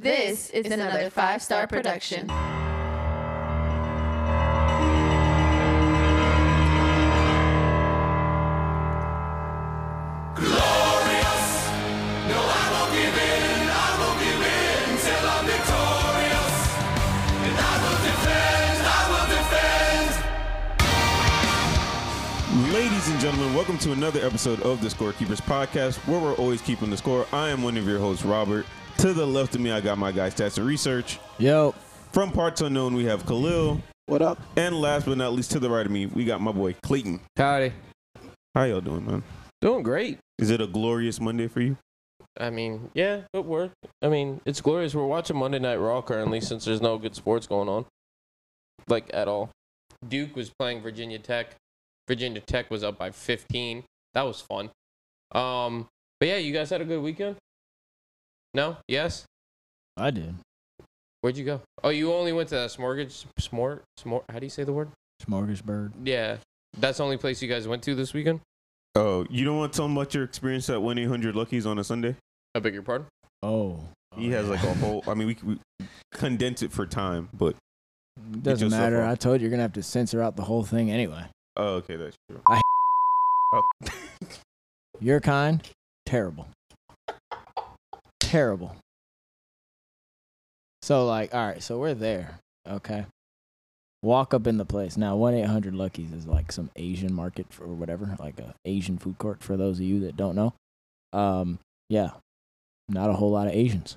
This is another five star production. Glorious! No, I won't give in, I will give in until I'm victorious. And I will defend, I will defense. Ladies and gentlemen, welcome to another episode of the Scorekeepers Podcast, where we're always keeping the score. I am one of your hosts, Robert. To the left of me, I got my guy Stats and Research. Yo, From Parts Unknown, we have Khalil. What up? And last but not least, to the right of me, we got my boy Clayton. Howdy. How y'all doing, man? Doing great. Is it a glorious Monday for you? I mean, yeah, it worked. I mean, it's glorious. We're watching Monday Night Raw currently since there's no good sports going on. Like, at all. Duke was playing Virginia Tech. Virginia Tech was up by 15. That was fun. Um, but yeah, you guys had a good weekend? No? Yes? I did. Where'd you go? Oh, you only went to that Smorgage, Smort, Smort, how do you say the word? Smorgasburg. Yeah. That's the only place you guys went to this weekend? Oh, you don't want to tell them about your experience at 1 800 Luckies on a Sunday? I beg your pardon? Oh. oh he has like a whole, I mean, we, we condense it for time, but, It doesn't yourself matter. I told you you're gonna have to censor out the whole thing anyway. oh, okay, that's true. I- Oh. Your kind, terrible. Terrible. So like, all right, so we're there. Okay. Walk up in the place. Now, one eight hundred Luckies is like some Asian market for whatever, like a Asian food court for those of you that don't know. Um, yeah, not a whole lot of Asians.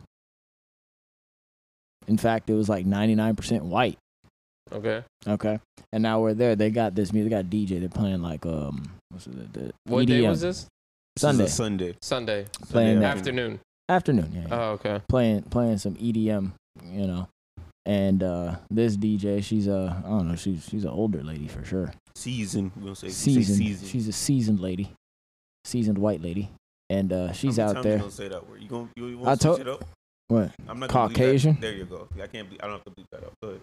In fact, it was like ninety nine percent white. Okay. Okay. And now we're there. They got this music. They got DJ. They're playing like um what's it? The What day was this? Sunday. This is a Sunday. Sunday. Playing Sunday that. Afternoon. Afternoon. Yeah. yeah. Oh, okay. playing playing some EDM. You know. And uh this DJ, she's a I don't know. She's she's an older lady for sure. Season. We'll say Seasoned. Say season. She's a seasoned lady. Seasoned white lady. And uh she's out times You there. gonna say that word? You gonna you want I told- switch it up? What? I'm not gonna bleep that. Caucasian? There you go. I can't. Bleep, I don't have to bleep that up. Go ahead.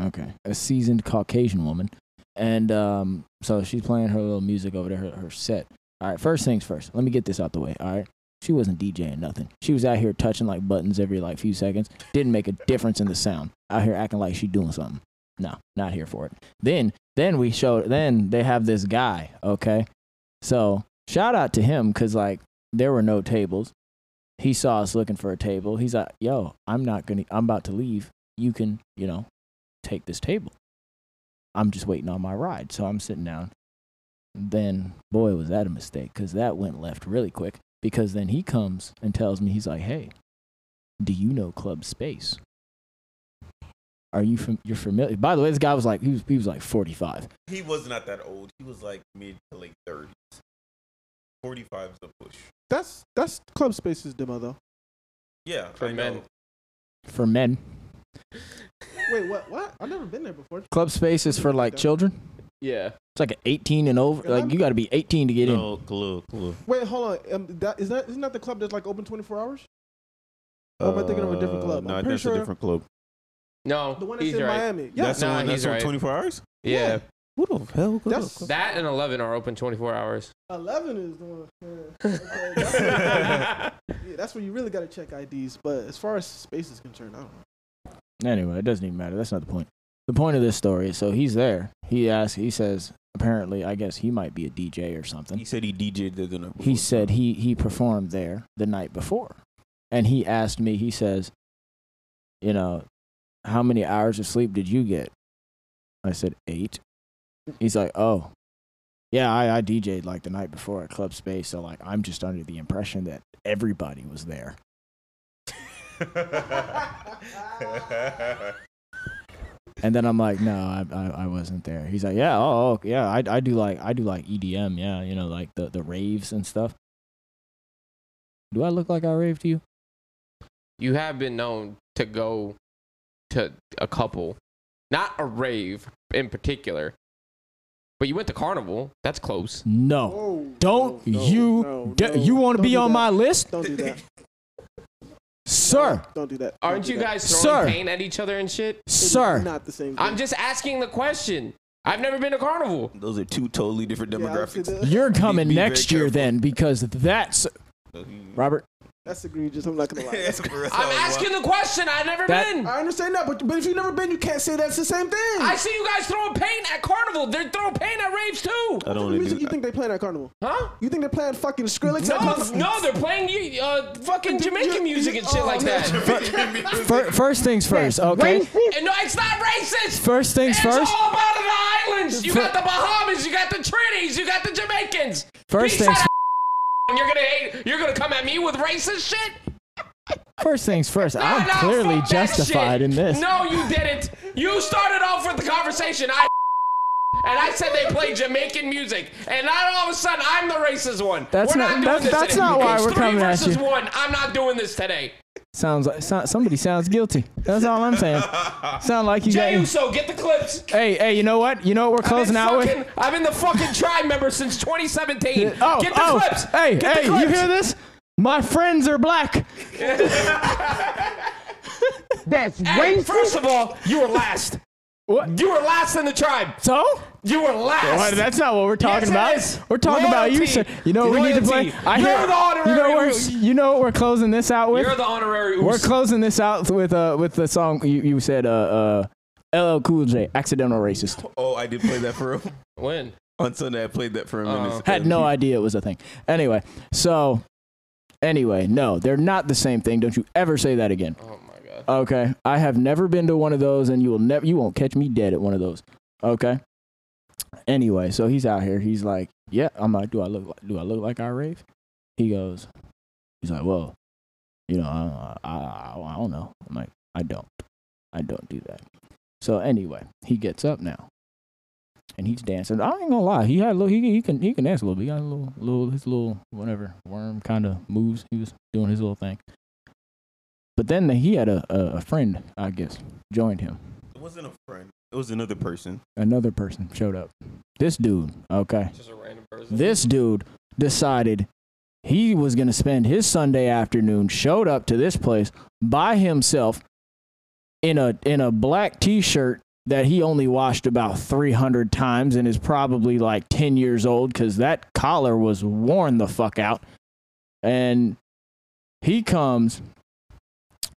Okay. A seasoned Caucasian woman. And um, so she's playing her little music over there, her, her set. All right, first things first. Let me get this out the way. All right. She wasn't DJing nothing. She was out here touching like buttons every like few seconds. Didn't make a difference in the sound. Out here acting like she doing something. No, not here for it. Then then we showed then they have this guy, okay? So shout out to him because like there were no tables. He saw us looking for a table. He's like, yo, I'm not gonna I'm about to leave. You can, you know, take this table. I'm just waiting on my ride. So I'm sitting down. Then, boy, was that a mistake because that went left really quick. Because then he comes and tells me, he's like, hey, do you know Club Space? Are you fam- you're familiar? By the way, this guy was like he was he was like 45. He was not that old. He was like mid to late thirties. Forty-five is a push. That's that's Club Space's demo though. Yeah, For I men. know. For men, Wait, what? What? I've never been there before. Club Space is for like children. Yeah. It's like an 18 and over. Like you got to be 18 to get in. No, Khalil, Khalil. Wait, hold on. Um, that is that isn't that the club that's like open 24 hours? Or am I thinking of a different club? Uh, No, I'm pretty that's sure- a different club. No, The one that's he's in right. Miami. Yeah. That's Nah, the one that's he's on right. 24 hours. Yeah. Yeah. Who the hell? Who That's- club? That and 11 are open 24 hours. 11 is the one. Yeah. Okay, that's, where, yeah, that's where you really got to check IDs. But as far as space is concerned, I don't know. Anyway, it doesn't even matter. That's not the point. The point of this story is so he's there. He asks, he says, apparently, I guess he might be a DJ or something. He said he DJ'd the dinner. He said he, he performed there the night before. And he asked me, he says, you know, how many hours of sleep did you get? I said, eight. He's like, oh, yeah, I, I DJ'd like the night before at Club Space. So, like, I'm just under the impression that everybody was there. And then I'm like, no, I, I, I wasn't there. He's like, yeah, oh, oh, yeah, I, I do like, I do like EDM, yeah, you know, like the, the raves and stuff. Do I look like I rave to you? You have been known to go to a couple, not a rave in particular, but you went to Carnival. That's close. No. Whoa, Don't no, no, you, no, d- no. you want to be on that. my list, Don't do that. Sir, Don't do that. Aren't Don't do you that. guys throwing Sir. paint at each other and shit? Sir? Not the same. I'm just asking the question. I've never been to Carnival. Those are two totally different Yeah, I would say demographics. that- You're coming be very next year careful. then because that's uh, Robert. That's egregious. I'm not gonna lie. That's for I'm all. asking the question. I've never That- been. I understand that, but but if you've never been, you can't say that's the same thing. I see you guys throwing paint at Carnival. They're throwing paint at raves too. I don't what want to music do you think they playing at Carnival? Huh? You think they're playing fucking Skrillex No, at Carnival? no, they're playing uh, fucking Jamaican music and shit Oh, like man. that. Fir- first things first, okay? And no, it's not racist. First things it's first. all about the islands. You Fir- got the Bahamas, you got the Trinis, you got the Jamaicans. First Peace things out, and you're gonna hate. You're gonna come at me with racist shit. first things first. No, I'm no, clearly justified in this. No, you didn't. You started off with the conversation. I and I said they play Jamaican music, and now all of a sudden I'm the racist one. That's we're not- not, doing that's- this that's not why It's we're three coming at versus you. one. I'm not doing this today. Sounds like so, somebody sounds guilty. That's all I'm saying. Sound like you Jay got. Uso, get the clips. Hey, hey, you know what? You know what we're closing out been with? I've been the fucking tribe member since 2017. Oh, get the oh, clips. Hey, Get the hey, you hear this? My friends are black. That's hey, first of all, you were last. What? You were last in the tribe. So? You were last. Well, that's not what we're talking Yes, about. We're talking about you, Loyalty. sir. You know what we need to play? Loyalty. You're the honorary you know, we're, you know what we're closing this out with? You're the honorary we're closing this out with uh with the song you, you said uh uh LL Cool J, accidental racist. Oh, I did play that for him When? on Sunday. I played that for him. in Oh. Had no idea it was a thing. Anyway, so anyway, no, they're not the same thing. Don't you ever say that again. Oh Okay, I have never been to one of those, and you will never, you won't catch me dead at one of those. Okay. Anyway, so he's out here. He's like, "Yeah." I'm like, "Do I look like, do I look like I rave?" He goes, "He's like, well, you know, I, I, I, I don't know." I'm like, "I don't, I don't do that." So anyway, he gets up now, and he's dancing. I ain't gonna lie, he had a little, he, he can he can dance a little bit. He got a little little his little whatever worm kind of moves. He was doing his little thing. But then he had a, a, a friend, I guess, joined him. It wasn't a friend. It was another person. Another person showed up. This dude, okay. Just a random person. This dude decided he was going to spend his Sunday afternoon, showed up to this place by himself in a in a black t-shirt that he only washed about 300 times and is probably like 10 years old cuz that collar was worn the fuck out. And he comes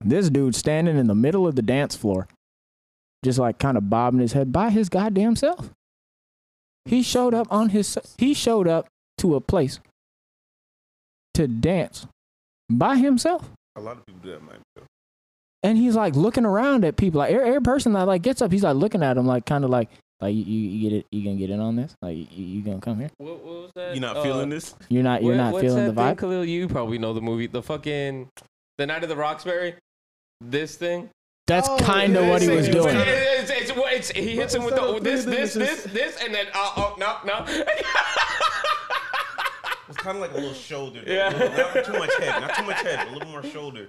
this dude standing in the middle of the dance floor just like kind of bobbing his head by his goddamn self. He showed up on his he showed up to a place to dance by himself. A lot of people do that, man. And he's like looking around at people. Like every, every person that like gets up, he's like looking at him like kind of like like you, you, you get it you gonna get in on this? Like you, you gonna come here? What, what was that? You're not Uh, feeling this? You're not you're what- not what's feeling the that thing, vibe? Khalil, you probably know the movie. The fucking The Night of the Roxbury. This thing. That's Oh, kind of what he was doing. It's, it's, it's, it's, he hits him with the, Instead of this, three this, this, this, and then oh, oh no, no. It's kind of like a little shoulder. though. Yeah. A little- not too much head. Not too much head. A little more shoulder.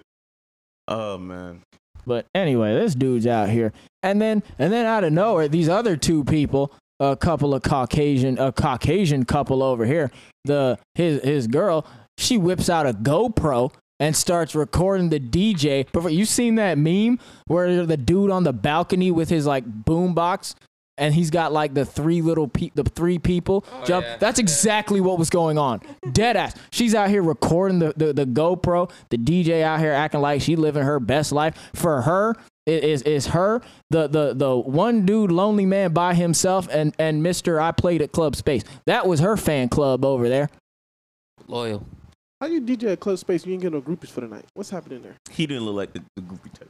Oh man. But anyway, this dude's out here, and then and then out of nowhere, these other two people, a couple of Caucasian, a Caucasian couple over here, the his his girl, she whips out a GoPro and starts recording the DJ. But you seen that meme where the dude on the balcony with his like boombox. And he's got like the three little pe- the three people oh, jump. yeah, That's exactly what was going on. Dead ass. She's out here recording the, the, the GoPro. The DJ out here acting like she living her best life. For her, it is is her the the the one dude lonely man by himself and and Mister I played at Club Space. That was her fan club over there. Loyal. How you DJ at Club Space? You ain't get no groupies for the night. What's happening there? He didn't look like the, the goofy type.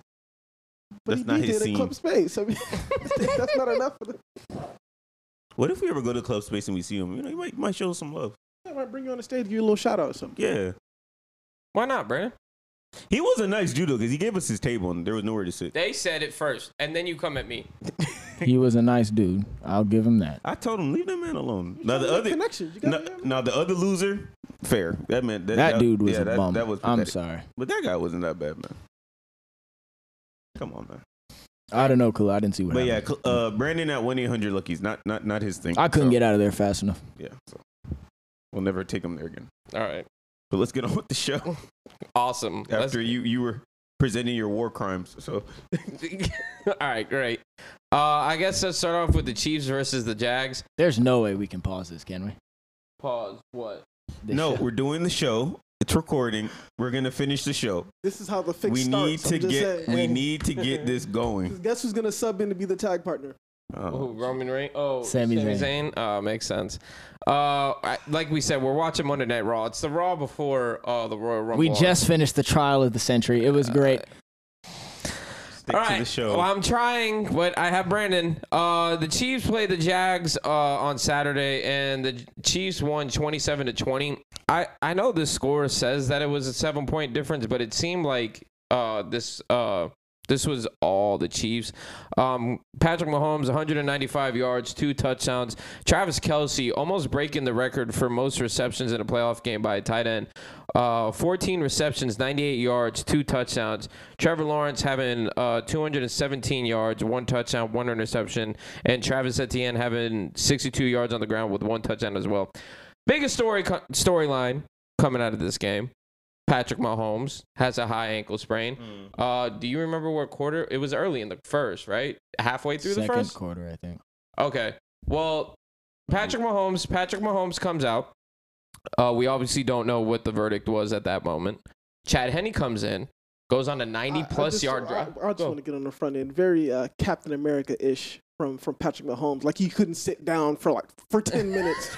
But That's he not DJ'd his at scene. Club Space. I mean, that's not enough for the. What if we ever go to club space and we see him? You know, he might, he might show us some love. I might bring you on the stage, give you a little shout out or something. Yeah. Why not, Brandon? He was a nice judo because he gave us his table and there was nowhere to sit. They said it first, and then you come at me. He was a nice dude. I'll give him that. I told him leave that man alone. You Now the other, connections. You no, now the other loser, fair. That meant that, That dude was yeah, a that, bum. That was I'm sorry. but that guy wasn't that bad, man. Come on, man. I don't know, cool. I didn't see what happened. But yeah, happened. cl- uh, Brandon at one eight hundred luckies, not not not his thing. I couldn't So, get out of there fast enough. Yeah, so we'll never take him there again. All right. But let's get on with the show. Awesome. Let's- After you you were presenting your war crimes, so All right, great. Uh, I guess let's start off with the Chiefs versus the Jags. There's no way we can pause this, can we? Pause. What? This no, show. we're doing the show. It's recording. We're gonna finish the show. This is how the fix we starts. need to I'm just get. saying. We need to get this going. Guess who's gonna sub in to be the tag partner? Uh, Oh, Roman Reigns. Oh, Sami Sami Zayn. Zayn. Oh, makes sense. Uh, I, like we said, we're watching Monday Night Raw. It's the Raw before uh, the Royal Rumble. We just finished the trial of the century. It was great. stick All to the show. Well, I'm trying, but I have Brandon. Uh, the Chiefs played the Jags uh, on Saturday, and the Chiefs won 27 to 20. I I know this score says that it was a seven point difference, but it seemed like uh this uh this was all the Chiefs. Um, Patrick Mahomes, 195 yards, two touchdowns. Travis Kelce almost breaking the record for most receptions in a playoff game by a tight end. Uh, 14 receptions, 98 yards, two touchdowns. Trevor Lawrence having uh, 217 yards, one touchdown, one interception, and Travis Etienne having 62 yards on the ground with one touchdown as well. Biggest story co- storyline coming out of this game. Patrick Mahomes has a high ankle sprain. Mm. Uh, do you remember what quarter? It was early in the first, right? Halfway through Second the first. quarter, I think. Okay. Well, Patrick Mahomes. Patrick Mahomes comes out. Uh, we obviously don't know what the verdict was at that moment. Chad Henne comes in, goes on a 90 I- I plus just- yard I, drive. I, just Go. want to get on the front end. Very uh, Captain America ish from from Patrick Mahomes. Like he couldn't sit down for like for ten minutes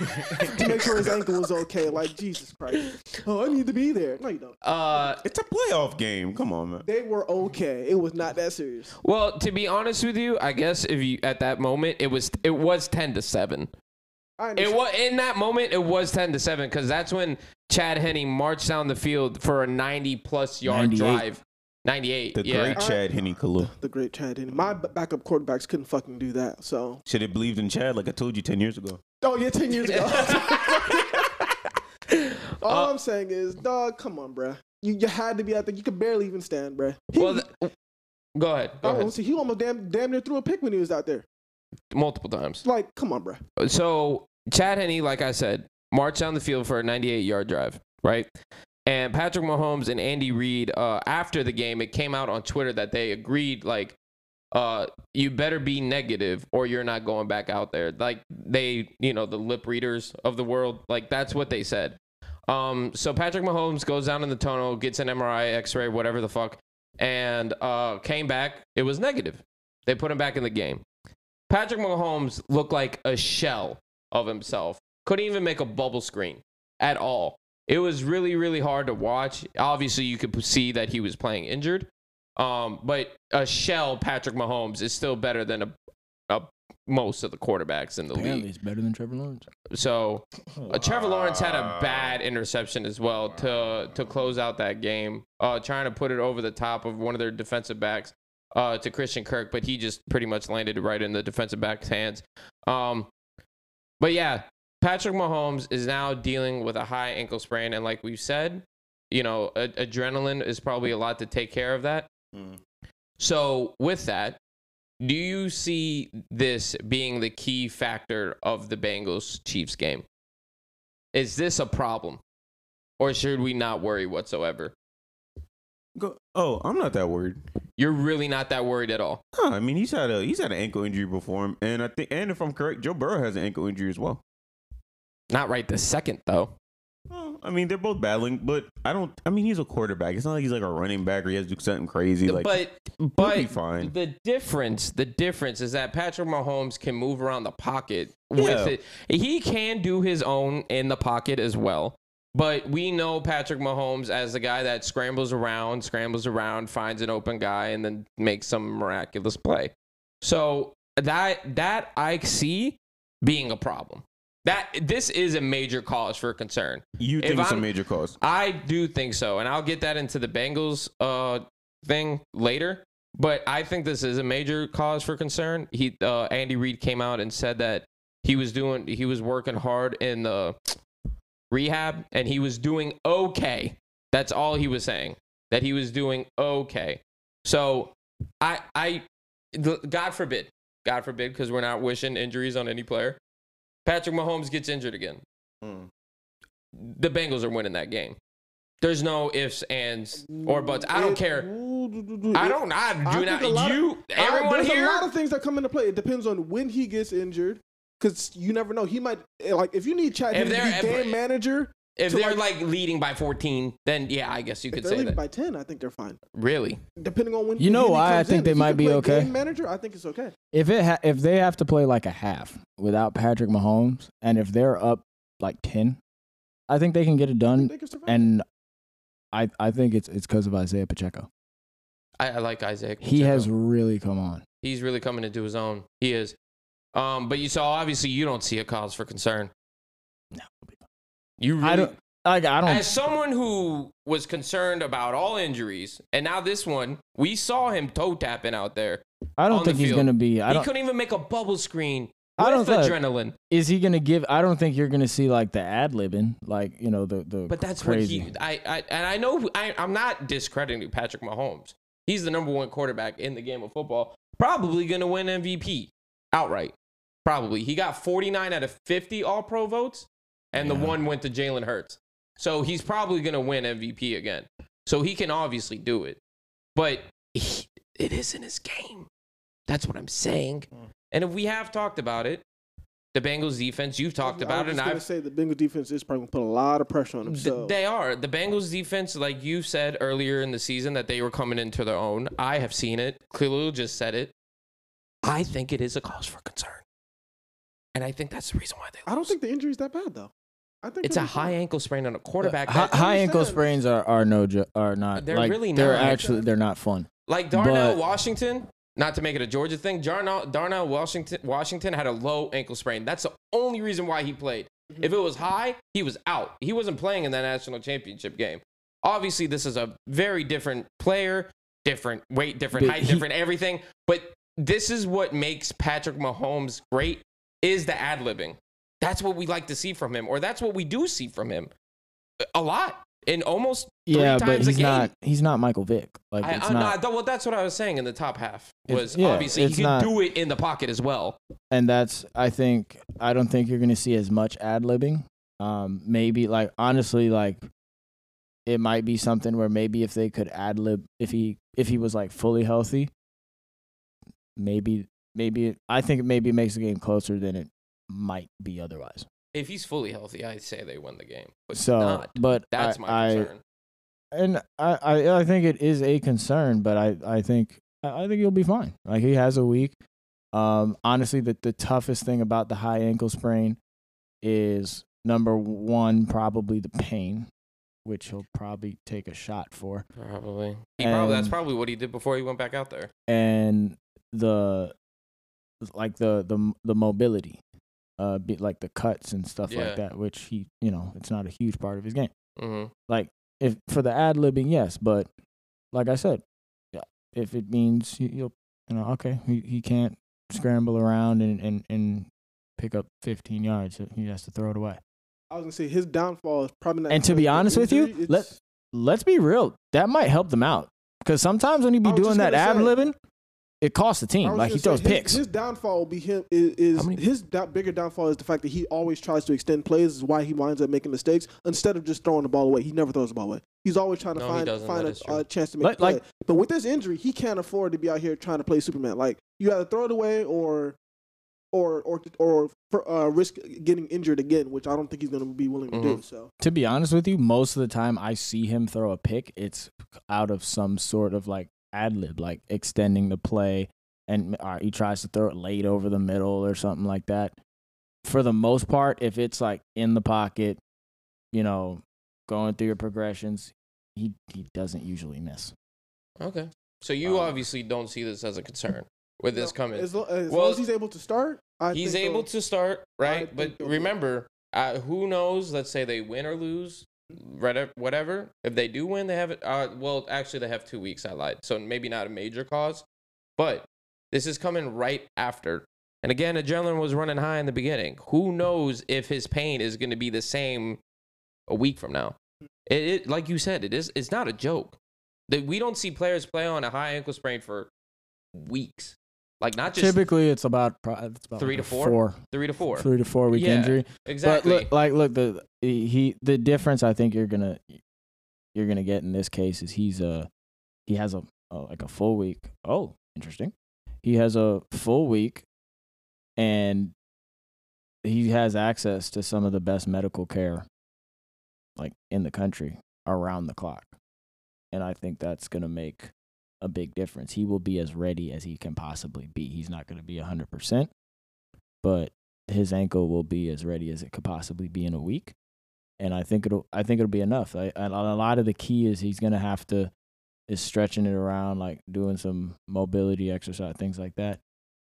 to make sure his ankle was okay. Like Jesus Christ. Oh, I need to be there. No, you don't. Uh, It's a playoff game. Come on, man. They were okay. It was not that serious. well, to be honest with you, I guess if you at that moment it was it was 10 to seven. It was in that moment. It was 10 to seven because that's when Chad Henne marched down the field for a 90 plus yard 98. drive. 98. The yeah. great Chad Henne Kalu. the great Chad Henne. My backup quarterbacks couldn't fucking do that. So, Should have believed in Chad, like I told you ten years ago. oh yeah, ten years ago. All Uh, I'm saying is, dog, come on, bruh. You you had to be out there. You could barely even stand, bruh. He, Well, th- go ahead. Go I ahead. don't see, he almost damn damn near threw a pick when he was out there. Multiple times. Like, come on, bruh. so Chad Henne, like I said, marched down the field for a 98 yard drive, right? And Patrick Mahomes and Andy Reid, uh, after the game, it came out on Twitter that they agreed, like, uh, you better be negative or you're not going back out there. Like they, you know, the lip readers of the world, like that's what they said. Um, so Patrick Mahomes goes down in the tunnel, gets an MRI, X-ray, whatever the fuck, and uh, came back. It was negative. They put him back in the game. Patrick Mahomes looked like a shell of himself. Couldn't even make a bubble screen at all. It was really, really hard to watch. Obviously, you could see that he was playing injured. Um, but a shell Patrick Mahomes is still better than a, a most of the quarterbacks in the Apparently, league. it's better than Trevor Lawrence. So uh, Trevor Lawrence had a bad interception as well to to close out that game, uh, trying to put it over the top of one of their defensive backs uh, to Christian Kirk, but he just pretty much landed right in the defensive back's hands. Um, but yeah, Patrick Mahomes is now dealing with a high ankle sprain, and like we've said, you know, a- adrenaline is probably a lot to take care of that. Mm. So with that, do you see this being the key factor of the Bengals Chiefs game? Is this a problem? Or should we not worry whatsoever? Go. Oh, I'm not that worried. You're really not that worried at all. Huh, I mean, he's had a he's had an ankle injury before, and I think, and if I'm correct, Joe Burrow has an ankle injury as well. Not right this second though. Well, I mean, they're both battling, but I don't. I mean, he's a quarterback. It's not like he's like a running back or he has to do something crazy. Like, but but be fine. the difference the difference is that Patrick Mahomes can move around the pocket Yeah. with it. He can do his own in the pocket as well. But we know Patrick Mahomes as the guy that scrambles around, scrambles around, finds an open guy, and then makes some miraculous play. So that that I see being a problem. That this is a major cause for concern. You if think it's a I'm- major cause? I do think so, and I'll get that into the Bengals uh thing later. But I think this is a major cause for concern. He uh, Andy Reid came out and said that he was doing he was working hard in the rehab and he was doing okay. That's all he was saying. That he was doing okay. So I I God forbid, God forbid, because we're not wishing injuries on any player. Patrick Mahomes gets injured again Mm. the Bengals are winning that game. There's no ifs, ands, or buts. I don't It- care. It- I don't. I do think not. of- you, I- everyone there's here. a lot of things that come into play. It depends on when he gets injured, because you never know. He might like if you need Chad If to be game manager If they're like- like leading by 14, then yeah, I guess you could If they're say leading that. by ten, I think they're fine. really? Depending on when You know when he why I comes think in. they If he might can be play okay? Game manager, I think it's okay. If it ha- if they have to play like a half without Patrick Mahomes, and if they're up like ten, I think they can get it I think done. they can survive. And I I think it's it's because of Isaiah Pacheco. I, I like Isaac. He Pacheco. has really come on. He's really coming into his own. He is. Um, but you saw obviously you don't see a cause for concern. No, You really, I don't. Like I don't. As someone who was concerned about all injuries, and now this one, we saw him toe tapping out there. I don't think he's gonna be. I he don't. couldn't even make a bubble screen I with don't think- adrenaline. Is he gonna give? I don't think you're gonna see like the ad libbing, like you know the the. But that's crazy. what he. I, I and I know I, I'm not discrediting Patrick Mahomes. He's the number one quarterback in the game of football. Probably going to win MVP outright. Probably. He got 49 out of 50 All Pro votes, and the one went to Jalen Hurts. So he's probably going to win MVP again. So he can obviously do it. But he, it isn't his game. That's what I'm saying. Hmm. And if we have talked about it, the Bengals defense, you've talked I about it, and I've say the Bengals defense is probably gonna put a lot of pressure on them. Th- They are. The Bengals defense, like you said earlier in the season, that they were coming into their own. I have seen it. Khalil just said it. I think it is a cause for concern. And I think that's the reason why they lose. I don't think the injury's that bad though. I think it's a be fine. high ankle sprain on a quarterback. high, high ankle sprains are, are no jo- are not. They're like, really They're not. actually they're not fun. like Darnell but- Washington, not to make it a Georgia thing, Darnell, Darnell Washington, Washington had a low ankle sprain. That's the only reason why he played. Mm-hmm. If it was high, he was out. He wasn't playing in that national championship game. Obviously, this is a very different player, different weight, different height, he- different everything. But this is what makes Patrick Mahomes great is the ad libbing. That's what we like to see from him, or that's what we do see from him a lot in almost three Yeah, times but a he's game. not he's not Michael Vick. Like I, I'm not. Well, that's what I was saying in the top half. Was yeah, obviously he can not- do it in the pocket as well. and that's I think I don't think you're gonna see as much ad libbing. Um, maybe like honestly, like it might be something where maybe if they could ad lib if he if he was like fully healthy, maybe maybe I think it maybe makes the game closer than it might be otherwise. If he's fully healthy, I say they win the game. But So, not. but That's I, my I- concern. and I, I I think it is a concern, but I I think I I think he'll be fine. Like he has a week. Um, honestly, the the toughest thing about the high ankle sprain is number one probably the pain, which he'll probably take a shot for, Probably. He probably that's probably what he did before he went back out there. and the like the the the mobility, uh, be, like the cuts and stuff Yeah. like that, which he you know it's not a huge part of his game. hmm like if for the ad libbing, yes, but like I said, yeah, if it means he, he'll, you know, okay, he, he can't scramble around and, and, and pick up 15 yards, he has to throw it away. I was gonna say his downfall is probably not. And to be because of the honest with you, let let's be real, that might help them out because sometimes when you be doing that ad libbing, it costs the team. Like he throws say, picks. His downfall will be him is, is many- his da- bigger downfall is the fact that he always tries to extend plays. Is why he winds up making mistakes instead of just throwing the ball away. He never throws the ball away. He's always trying to No, find find a, true. a chance to make Like- a play. like- but with this injury, he can't afford to be out here trying to play Superman. Like you either throw it away or or or or for, uh, risk getting injured again, which I don't think he's going to be willing to do. Mhm. So to be honest with you, most of the time I see him throw a pick, it's out of some sort of like ad lib, like extending the play, and uh, he tries to throw it late over the middle or something like that. For the most part, if it's like in the pocket, you know, going through your progressions, he he doesn't usually miss. Okay. So you Uh, obviously don't see this as a concern with this No, coming. as, lo- as Well, long as he's able to start, I He's think able they'll- to start, right? think But remember, uh, who knows? Let's say they win or lose, whatever. If they do win, they have it. Uh, well, actually, they have two weeks. I lied. So maybe not a major cause, but this is coming right after. And again, adrenaline was running high in the beginning. Who knows if his pain is going to be the same a week from now? It, it, like you said, it is. It's not a joke. That we don't see players play on a high ankle sprain for weeks, like not just Typically, it's about pro- it's about Three like to four? four, three to four. three to four week Yeah, injury. Exactly. But look, like, look, the he the difference I think you're gonna you're gonna get in this case is he's a he has a, a like a full week. Oh, interesting. He has a full week, and he has access to some of the best medical care like in the country around the clock. And I think that's going to make a big difference. He will be as ready as he can possibly be. He's not going to be 100%, but his ankle will be as ready as it could possibly be in a week. And I think it'll I think it'll be enough. I, and a lot of the key is he's going to have to is stretching it around like doing some mobility exercise things like that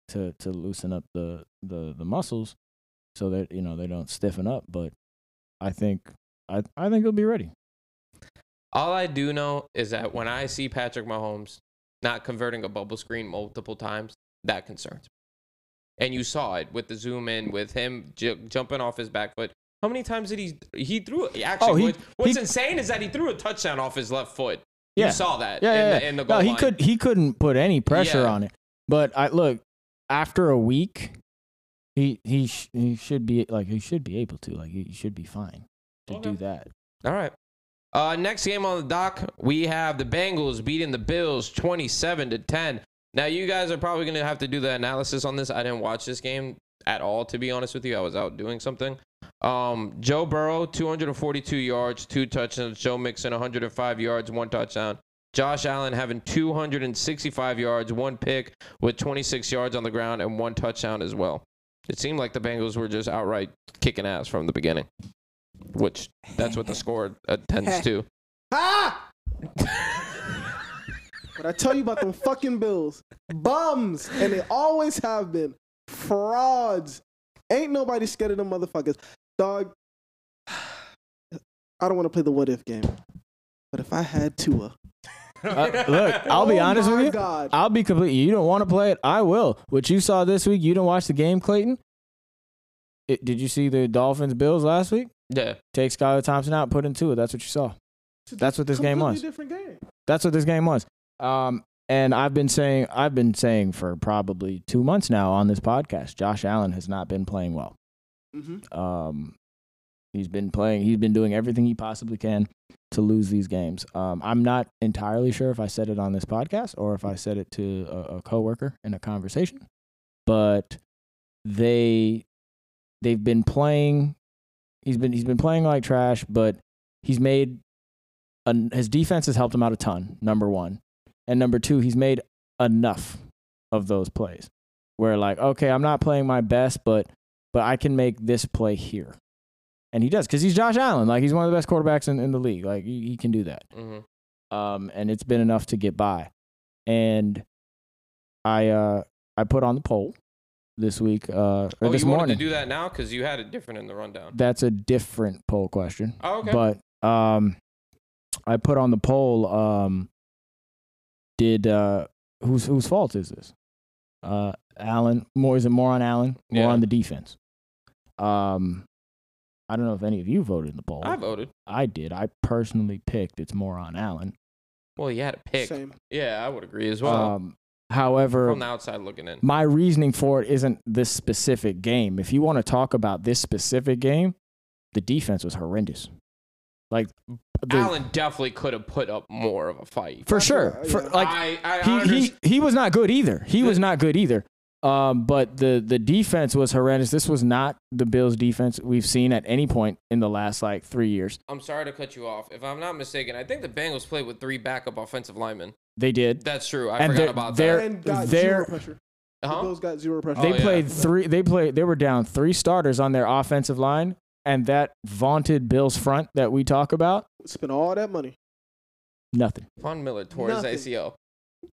to to loosen up the the the muscles so that you know they don't stiffen up, but I think I I think he'll be ready. All I do know is that when I see Patrick Mahomes not converting a bubble screen multiple times, that concerns me. And you saw it with the zoom in, with him j- jumping off his back foot. How many times did he? He threw. Actually, Oh, he- what- what's he- insane is that he threw a touchdown off his left foot. Yeah. You saw that. Yeah, in yeah. The, in the no, he line. could he couldn't put any pressure Yeah. on it. But I look after a week, he he sh- he should be like he should be able to like he should be fine to Okay. do that. All right. Uh, next game on the dock, we have the Bengals beating the Bills 27 to 10. Now, you guys are probably going to have to do the analysis on this. I didn't watch this game at all, to be honest with you. I was out doing something. Um, Joe Burrow, 242 yards, two touchdowns. Joe Mixon, 105 yards, one touchdown. Josh Allen having 265 yards, one pick with 26 yards on the ground and one touchdown as well. It seemed like the Bengals were just outright kicking ass from the beginning, which that's what the score uh, tends to. Ah! But I tell you about them fucking bills. Bums. And they always have been. Frauds. Ain't nobody scared of them motherfuckers. Dog. I don't want to play the what if game. But if I had Tua. Uh, look, I'll be Oh honest with you. God. I'll be complete. You don't want to play it? I will. What you saw this week, you didn't watch the game, Clayton. It, did you see the Dolphins Bills last week? Yeah. Take Skylar Thompson out, put in Tua. That's what you saw. That's what this game was. different game. That's what this game was. Um, and I've been saying, I've been saying for probably two months now on this podcast, Josh Allen has not been playing well. Mm-hmm. Um, he's been playing. He's been doing everything he possibly can to lose these games. Um, I'm not entirely sure if I said it on this podcast or if I said it to a, a coworker in a conversation, but they they've been playing. He's been he's been playing like trash, but he's made. An, his defense has helped him out a ton. Number one, and number two, he's made enough of those plays where like, okay, I'm not playing my best, but but I can make this play here. And he does because he's Josh Allen. Like he's one of the best quarterbacks in, in the league. Like he, he can do that. Mm-hmm. Um, and it's been enough to get by. And I uh I put on the poll this week uh or Oh, this you wanted morning. to do that now because you had it different in the rundown. That's a different poll question. Oh, okay. But um, I put on the poll. Um, did uh, whose whose fault is this? Uh, Allen. More is it more on Allen? More Yeah. on the defense. Um, I don't know if any of you voted in the poll. I voted. I did. I personally picked. It's more on Allen. Well, you had a pick. Same. Yeah, I would agree as well. um, however, From the outside looking in. my reasoning for it isn't this specific game. If you want to talk about this specific game, the defense was horrendous. Like the, Allen definitely could have put up more of a fight. for sure. Yeah. For, like I, I, I he, he he was not good either. He was not good either. Um, but the the defense was horrendous. This was not the Bills' defense we've seen at any point in the last like three years. I'm sorry to cut you off. If I'm not mistaken, I think the Bengals played with three backup offensive linemen. They did. That's true. I And forgot they're- about they're- that. And got zero pressure. The Uh-huh. Bills got zero pressure. They Oh, yeah. played three. They played. They were down three starters on their offensive line, and that vaunted Bills front that we talk about, Spent all that money. nothing. Von Miller tore his ACL.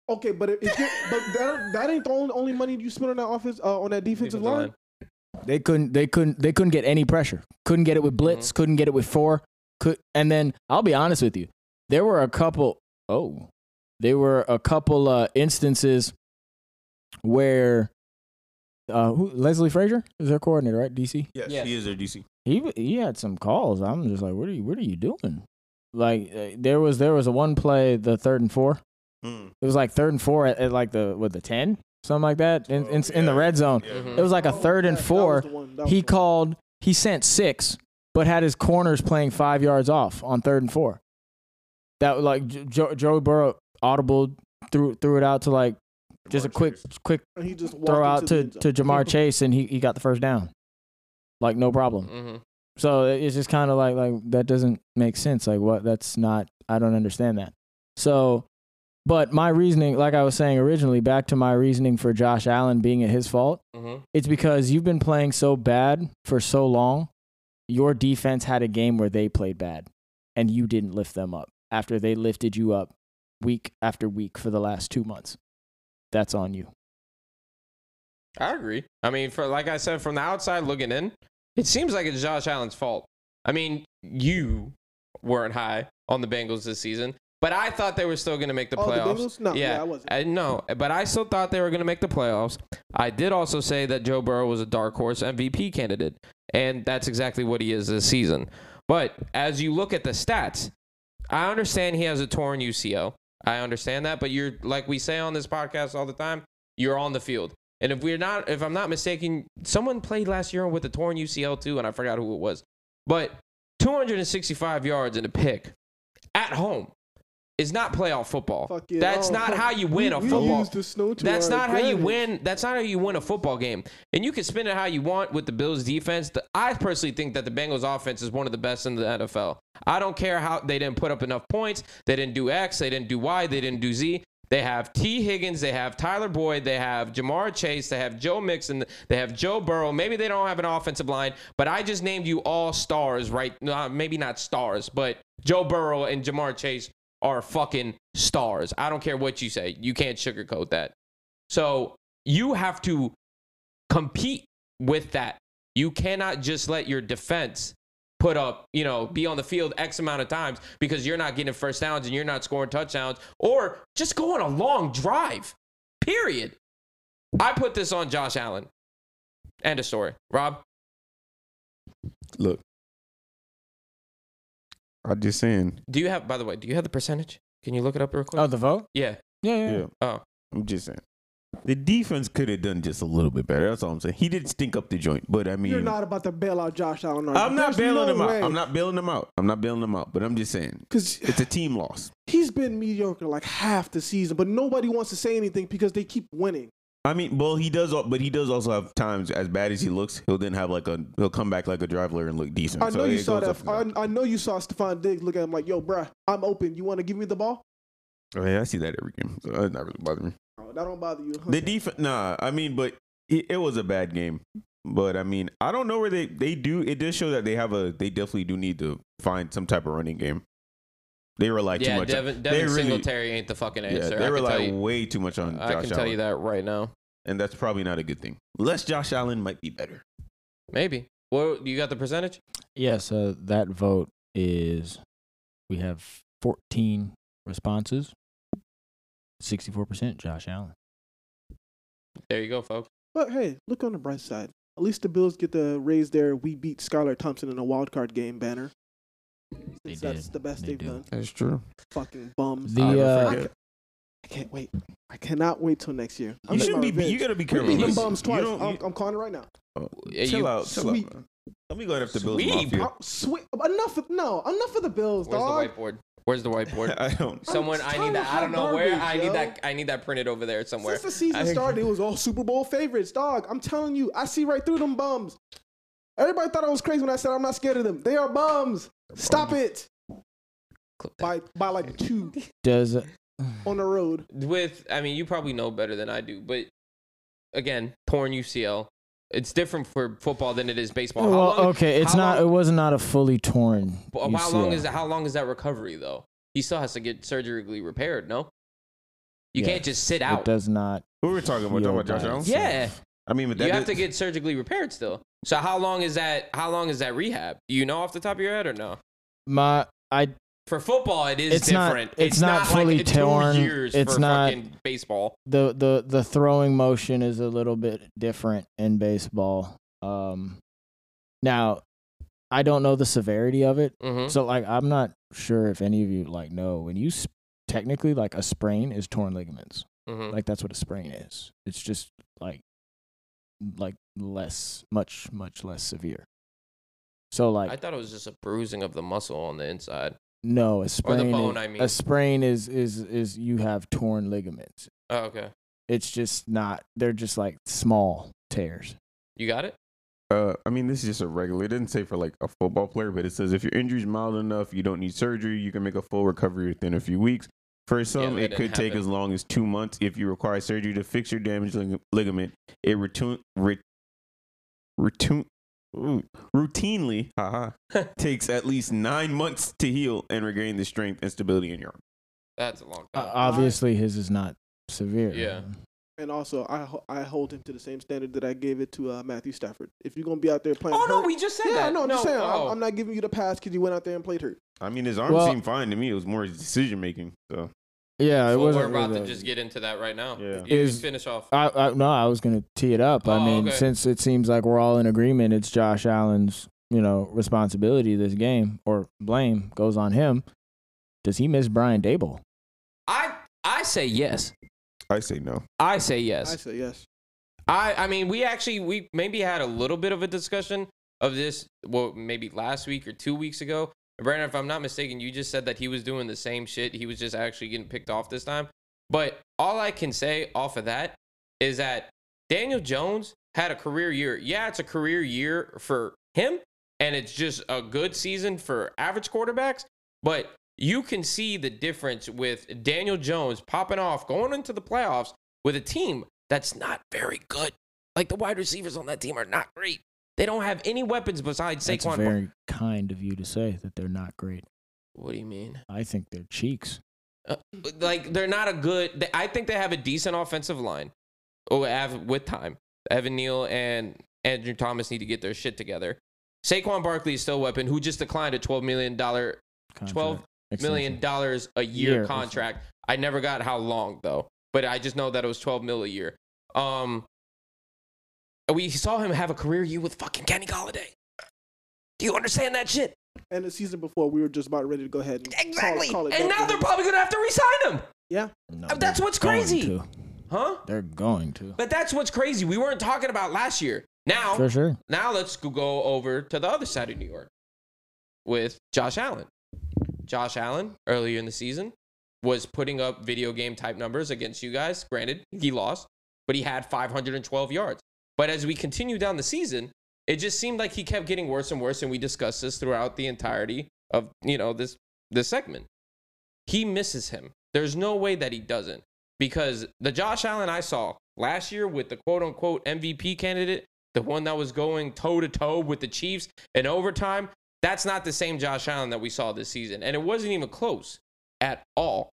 Okay, but it, it, but that, that ain't the only, only money you spend on that offense uh, on that defensive, Defensive line. line. They couldn't. They couldn't. They couldn't get any pressure. Couldn't get it with blitz. Mm-hmm. Couldn't get it with four. Could and then I'll be honest with you. There were a couple. Oh, there were a couple uh, instances where uh, who, Leslie Frazier is their coordinator, right? DC. Yes, Yes. he is their DC. He he had some calls. I'm just like, what are you? What are you doing? Like uh, there was there was a one play, the third and four. Mm. It was like third and four at, at like the with the ten, something like that, in, in, Oh, in the red zone. Yeah. Mhm. It was like a third and that- that was four. the one. That was He one. called. He sent six, but had his corners playing five yards off on third and four. That was like J- Joe, Joe Burrow audible threw threw it out to like just a Ja'Marr quick Chase. quick he just throw out to to Ja'Marr Chase and he, he got the first down, like no problem. Mhm. So it's just kind of like like that doesn't make sense. Like what? That's not. I don't understand that. So, but my reasoning, like I was saying originally, back to my reasoning for Josh Allen being at his fault. Mm-hmm. It's because you've been playing so bad for so long. Your defense had a game where they played bad, and you didn't lift them up after they lifted you up week after week for the last two months. That's on you. I agree. I mean, for like I said, from the outside looking in, it seems like it's Josh Allen's fault. I mean, you weren't high on the Bengals this season, but I thought they were still going to make the Oh, playoffs. Bengals? No, yeah, I wasn't. I no, but I still thought they were going to make the playoffs. I did also say that Joe Burrow was a dark horse MVP candidate, and that's exactly what he is this season. But as you look at the stats, I understand he has a torn UCL. I understand that, but you're like we say on this podcast all the time, you're on the field. And if we're not, if I'm not mistaken, someone played last year with a torn UCL too, and I forgot who it was. But 265 yards and a pick at home is not playoff football. Yeah. That's Oh, not fuck. how you win we, a we football. used the snow to That's not how you win. That's not how you win a football game. And you can spin it how you want with the Bills defense. The, I personally think that the Bengals offense is one of the best in the NFL. I don't care how they didn't put up enough points. They didn't do X. They didn't do Y. They didn't do Z. They have Tee Higgins. They have Tyler Boyd. They have Ja'Marr Chase. They have Joe Mixon. They have Joe Burrow. Maybe they don't have an offensive line, but I just named you all stars, right? No, maybe not stars, but Joe Burrow and Ja'Marr Chase are fucking stars. I don't care what you say. You can't sugarcoat that. So you have to compete with that. You cannot just let your defense put up, you know, be on the field X amount of times because you're not getting first downs and you're not scoring touchdowns or just go on a long drive. Period. I put this on Josh Allen. End of story. Rob? Look, I'm just saying. Do you have, by the way, do you have the percentage? Can you look it up real quick? Oh, the vote? yeah. Yeah, yeah. Yeah, Oh, I'm just saying. The defense could have done just a little bit better. That's all I'm saying. He did stink up the joint, but I mean, You're not about to bail out Josh Allen. are? I'm not There's bailing no him out. I'm not bailing him out. I'm not bailing him out. But I'm just saying, because it's a team loss. he's been mediocre like half the season, but nobody wants to say anything because they keep winning. I mean, well, he does, but he does also have times as bad as he looks. He'll then have like a he'll come back like a driver and look decent. I So know you saw that. up and down. I, I know you saw Stefon Diggs look at him like, "Yo, bruh, I'm open. You want to give me the ball?" Oh, yeah, I see that every game. So that's not really bothering me. Oh, that don't bother you. huh? The defense, nah. I mean, but it, it was a bad game. But I mean, I don't know where they they do. It does show that they have a. They definitely do need to find some type of running game. They rely too yeah, much. Devin, they Devin really, Singletary ain't the fucking answer. yeah, they I can rely you, way too much on Josh I can tell Allen, you that right now. and that's probably not a good thing. Less Josh Allen might be better. Maybe. Well, you got the percentage? Yeah, so that vote is we have 14 responses. 64% Josh Allen. There you go, folks. But hey, look on the bright side. At least the Bills get to raise their "We beat Skylar Thompson in a wild card game" banner. They that's did. the best They they've do. done. That's true. Fucking bums. The, I, uh, I, ca- I can't wait. I cannot wait till next year. I'm You shouldn't my be. You revenge. gotta be We careful. beat them bums twice. don't- I'm, I'm calling it right now. Yeah, chill you- out. Chill Sweet. out. Let me go after Bills Sweet. Mafia. Oh, sweet. Enough. Of, no, enough of the Bills, Where's dog. the whiteboard? Where's the whiteboard? I don't. Someone, I need that. I don't know hot where. garbage, I need yo. that. I need that printed over there somewhere. Since the season I- started, it was all Super Bowl favorites, dog. I'm telling you, I see right through them bums. Everybody thought I was crazy when I said I'm not scared of them. They are bums. Stop it. Clip that. By by like two Does on the road. With, I mean, you probably know better than I do, but again, torn UCL. It's different for football than it is baseball. Well, long, okay, it's not. long- it was not a fully torn. How long is that? How long is that recovery though? He still has to get surgically repaired. No, you Yeah. can't just sit It out. does not. Who were we talking about? heal Talking about Josh Allen? Yeah. I mean, but that You have is- to get surgically repaired still. So how long is that? How long is that rehab? Do you know off the top of your head or no? My I For football, it is It's not- different. it's not like fully two torn. Years It's for not- fucking baseball. the the the throwing motion is a little bit different in baseball. Um, now I don't know the severity of it, hmm so like I'm not sure if any of you like know when you s- technically like a sprain is torn ligaments. hmm Like that's what a sprain is. It's just like like less, much much less severe. So like I thought it was just a bruising of the muscle on the inside. no, a sprain. Or the bone, is, I mean. a sprain is is is you have torn ligaments. Oh, okay. It's just not. They're just like small tears. You got it? Uh, I mean, this is just a regular. It didn't say for like a football player, but it says if your injury is mild enough, you don't need surgery. You can make a full recovery within a few weeks. For some, that it didn't could take happen. as long as two months. If you require surgery to fix your damaged lig- ligament, it retu- re- retu- ooh, routinely haha, takes at least nine months to heal and regain the strength and stability in your arm. That's a long Uh, time. obviously, his is not severe. Yeah. And also, I ho- I hold him to the same standard that I gave it to uh, Matthew Stafford. If you're gonna be out there playing, oh no, we just said yeah, that. no, I'm no, just saying, oh. I'm, I'm not giving you the pass because you went out there and played hurt. I mean, his arm Well- seemed fine to me. It was more his decision making. So Yeah, it Well, wasn't. we're about really to a- just get into that right now. Yeah. You Is- finish off. I, I no, I was gonna tee it up. I Oh, mean, okay. since it seems like we're all in agreement, it's Josh Allen's, you know, responsibility. This game or blame goes on him. Does he miss Brian Daboll? I I say yes. I say no. I say yes. I say yes. I I mean, we actually we maybe had a little bit of a discussion of this. Well, maybe last week or two weeks ago. Brandon, if I'm not mistaken, you just said that he was doing the same shit. He was just actually getting picked off this time. But all I can say off of that is that Daniel Jones had a career year. Yeah, it's a career year for him, and it's just a good season for average quarterbacks. But you can see the difference with Daniel Jones popping off, going into the playoffs with a team that's not very good. Like the wide receivers on that team are not great. They don't have any weapons besides That's Saquon. very kind of you to say that they're not great. what do you mean? I think they're cheeks. Uh, like they're not a good. I think they have a decent offensive line. Oh, have with time. Evan Neal and Andrew Thomas need to get their shit together. Saquon Barkley is still a weapon who just declined a twelve million dollar twelve million dollars a year Year. contract. I never got how long though, but I just know that it was twelve mil a year. Um, we saw him have a career year with fucking Kenny Golladay. Do you understand that shit? And the season before, we were just about ready to go ahead and Exactly. Call, it and now they're probably gonna have to resign him, yeah. No, That's what's crazy. huh? They're going to. But that's what's crazy. We weren't talking about last year. Now, For sure. now let's go- go over to the other side of New York with Josh Allen. Josh Allen earlier in the season was putting up video game type numbers against you guys. Granted, he lost, but he had 512 yards. But as we continue down the season, it just seemed like he kept getting worse and worse, and we discussed this throughout the entirety of you know this this segment. He misses him. There's no way that he doesn't because the Josh Allen I saw last year with the quote unquote MVP candidate, the one that was going toe to toe with the Chiefs in overtime, that's not the same Josh Allen that we saw this season. And it wasn't even close at all.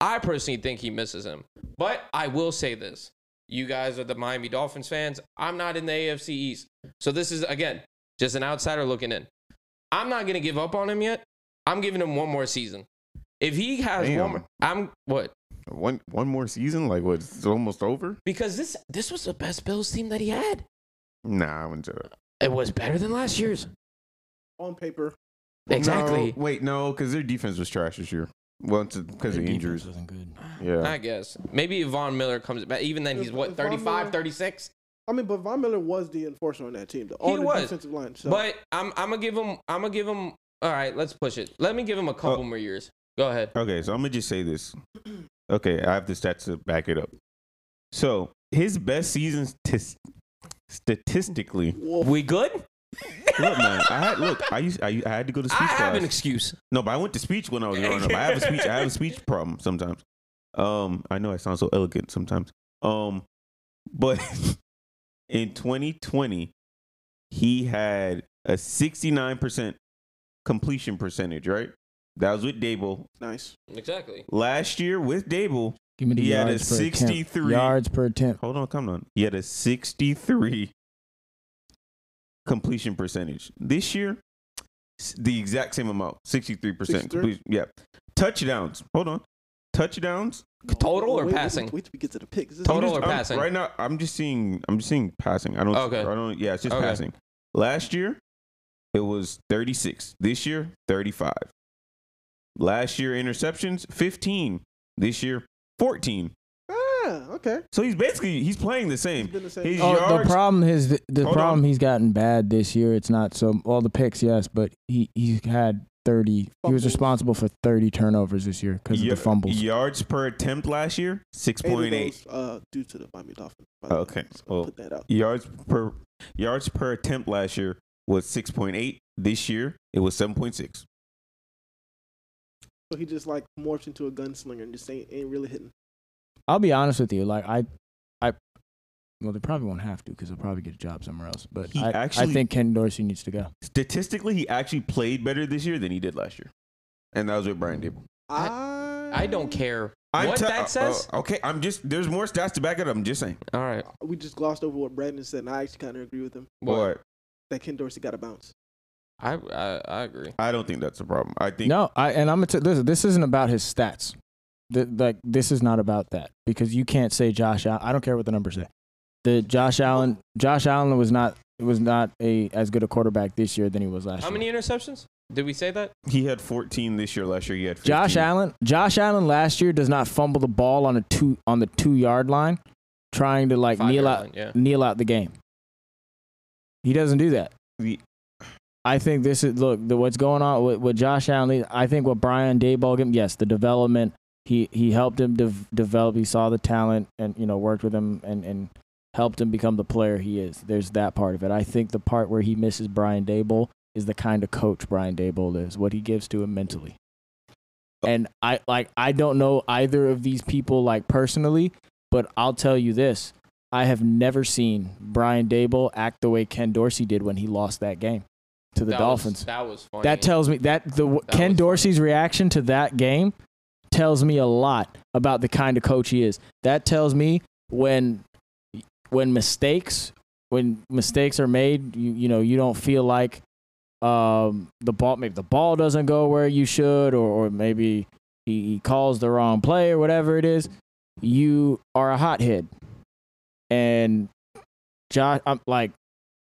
I personally think he misses him. But I will say this you guys are the Miami Dolphins fans. I'm not in the AFC East. So this is, again, just an outsider looking in. I'm not going to give up on him yet. I'm giving him one more season. If he has Damn. one more, I'm what? One one more season, like what? It's almost over. Because this this was the best Bills team that he had. Nah, I wouldn't do it. It was better than last year's. On paper, Exactly. No, wait, no, because their defense was trash this year. Well, because of injuries. wasn't good. Yeah. I guess. Maybe if Von Miller comes back. Even then, he's what, if 35, 36? I mean, but Von Miller was the enforcer on that team, though, He on was. defensive line. So But I'm, I'm going to give him, I'm going to give him, all right, let's push it. Let me give him a oh. couple Oh. more years. Go ahead. Okay, so I'm gonna just say this. Okay, I have the stats to back it up. So his best seasons tis- statistically. Wolf. We good? Look, man, I had look. I used I, I had to go to speech. I speech have an excuse. No, but I went to speech when I was growing up. I have a speech. I have a speech problem sometimes. Um, I know I sound so elegant sometimes. Um, but in 2020, he had a 69% completion percentage. Right, that was with Daboll. nice. Exactly. Last year with Daboll, Give me the He had a yards per attempt. 63 yards per attempt. hold on, come on. He had a 63 completion percentage. This year, the exact same amount, 63% 63? completion. Yeah. Touchdowns. Hold on. Touchdowns. Total or Wait- wait- passing? Wait, till we get to the picks. Total I'm or I'm- passing? Right now, I'm just seeing. I'm just seeing passing. I don't. Okay. I don't. Yeah, it's just Okay. passing. Last year, it was 36. This year, 35. Last year, interceptions 15. This year, 14. Ah, okay. So he's basically he's playing the same. been the same. He's- Oh, the problem is the, the problem on. he's gotten bad this year. It's not so all the picks, yes, but he he had 30. He was responsible for 30 turnovers this year because of the fumbles. Yards per attempt last year, six Eight of point eight. those, uh, due to the Miami Dolphins. by the way. Okay, Just gonna well, put that out. Yards per yards per attempt last year was six point eight. This year it was seven point six. So he just like morphs into a gunslinger and just ain't, ain't really hitting. I'll be honest with you. Like I, I, well, they probably won't have to because they'll probably get a job somewhere else. But He I, actually- I think Ken Dorsey needs to go. Statistically, he actually played better this year than he did last year, and that was with Brian Daboll. I I don't care I'm what te- that says. uh, okay, I'm just there's more stats to back it up. I'm just saying. All right. We just glossed over what Brandon said, and I actually kind of agree with him. But That Ken Dorsey got a bounce. I, I I agree. I don't think that's a problem. I think No, I and I'm gonna t- listen. This isn't about his stats. Th- like this is not about that because you can't say Josh. Allen. I don't care what the numbers say. The Josh Allen, Josh Allen was not was not a as good a quarterback this year than he was last year. How year. many interceptions? Did we say that? he had 14 this year. Last year he had 15. Josh Allen, Josh Allen last year does not fumble the ball on a two on the two yard line, trying to like Five kneel out line, Yeah. kneel out the game. He doesn't do that. The- I think this is look the, what's going on with, with Josh Allen. I think what Brian Daboll gave yes, the development. He he helped him dev- develop. He saw the talent and you know worked with him and and helped him become the player he is. There's that part of it. I think the part where he misses Brian Daboll is the kind of coach Brian Daboll is. What he gives to him mentally. And I like I don't know either of these people like personally, but I'll tell you this. I have never seen Brian Daboll act the way Ken Dorsey did when he lost that game to the That was- Dolphins. that was funny. that tells me that the That Ken was Dorsey's reaction to that game tells me a lot about the kind of coach he is. That tells me when when mistakes when mistakes are made, you you know, you don't feel like um the ball maybe the ball doesn't go where you should or or maybe he, he calls the wrong play or whatever it is, you are a hothead. And Josh I'm like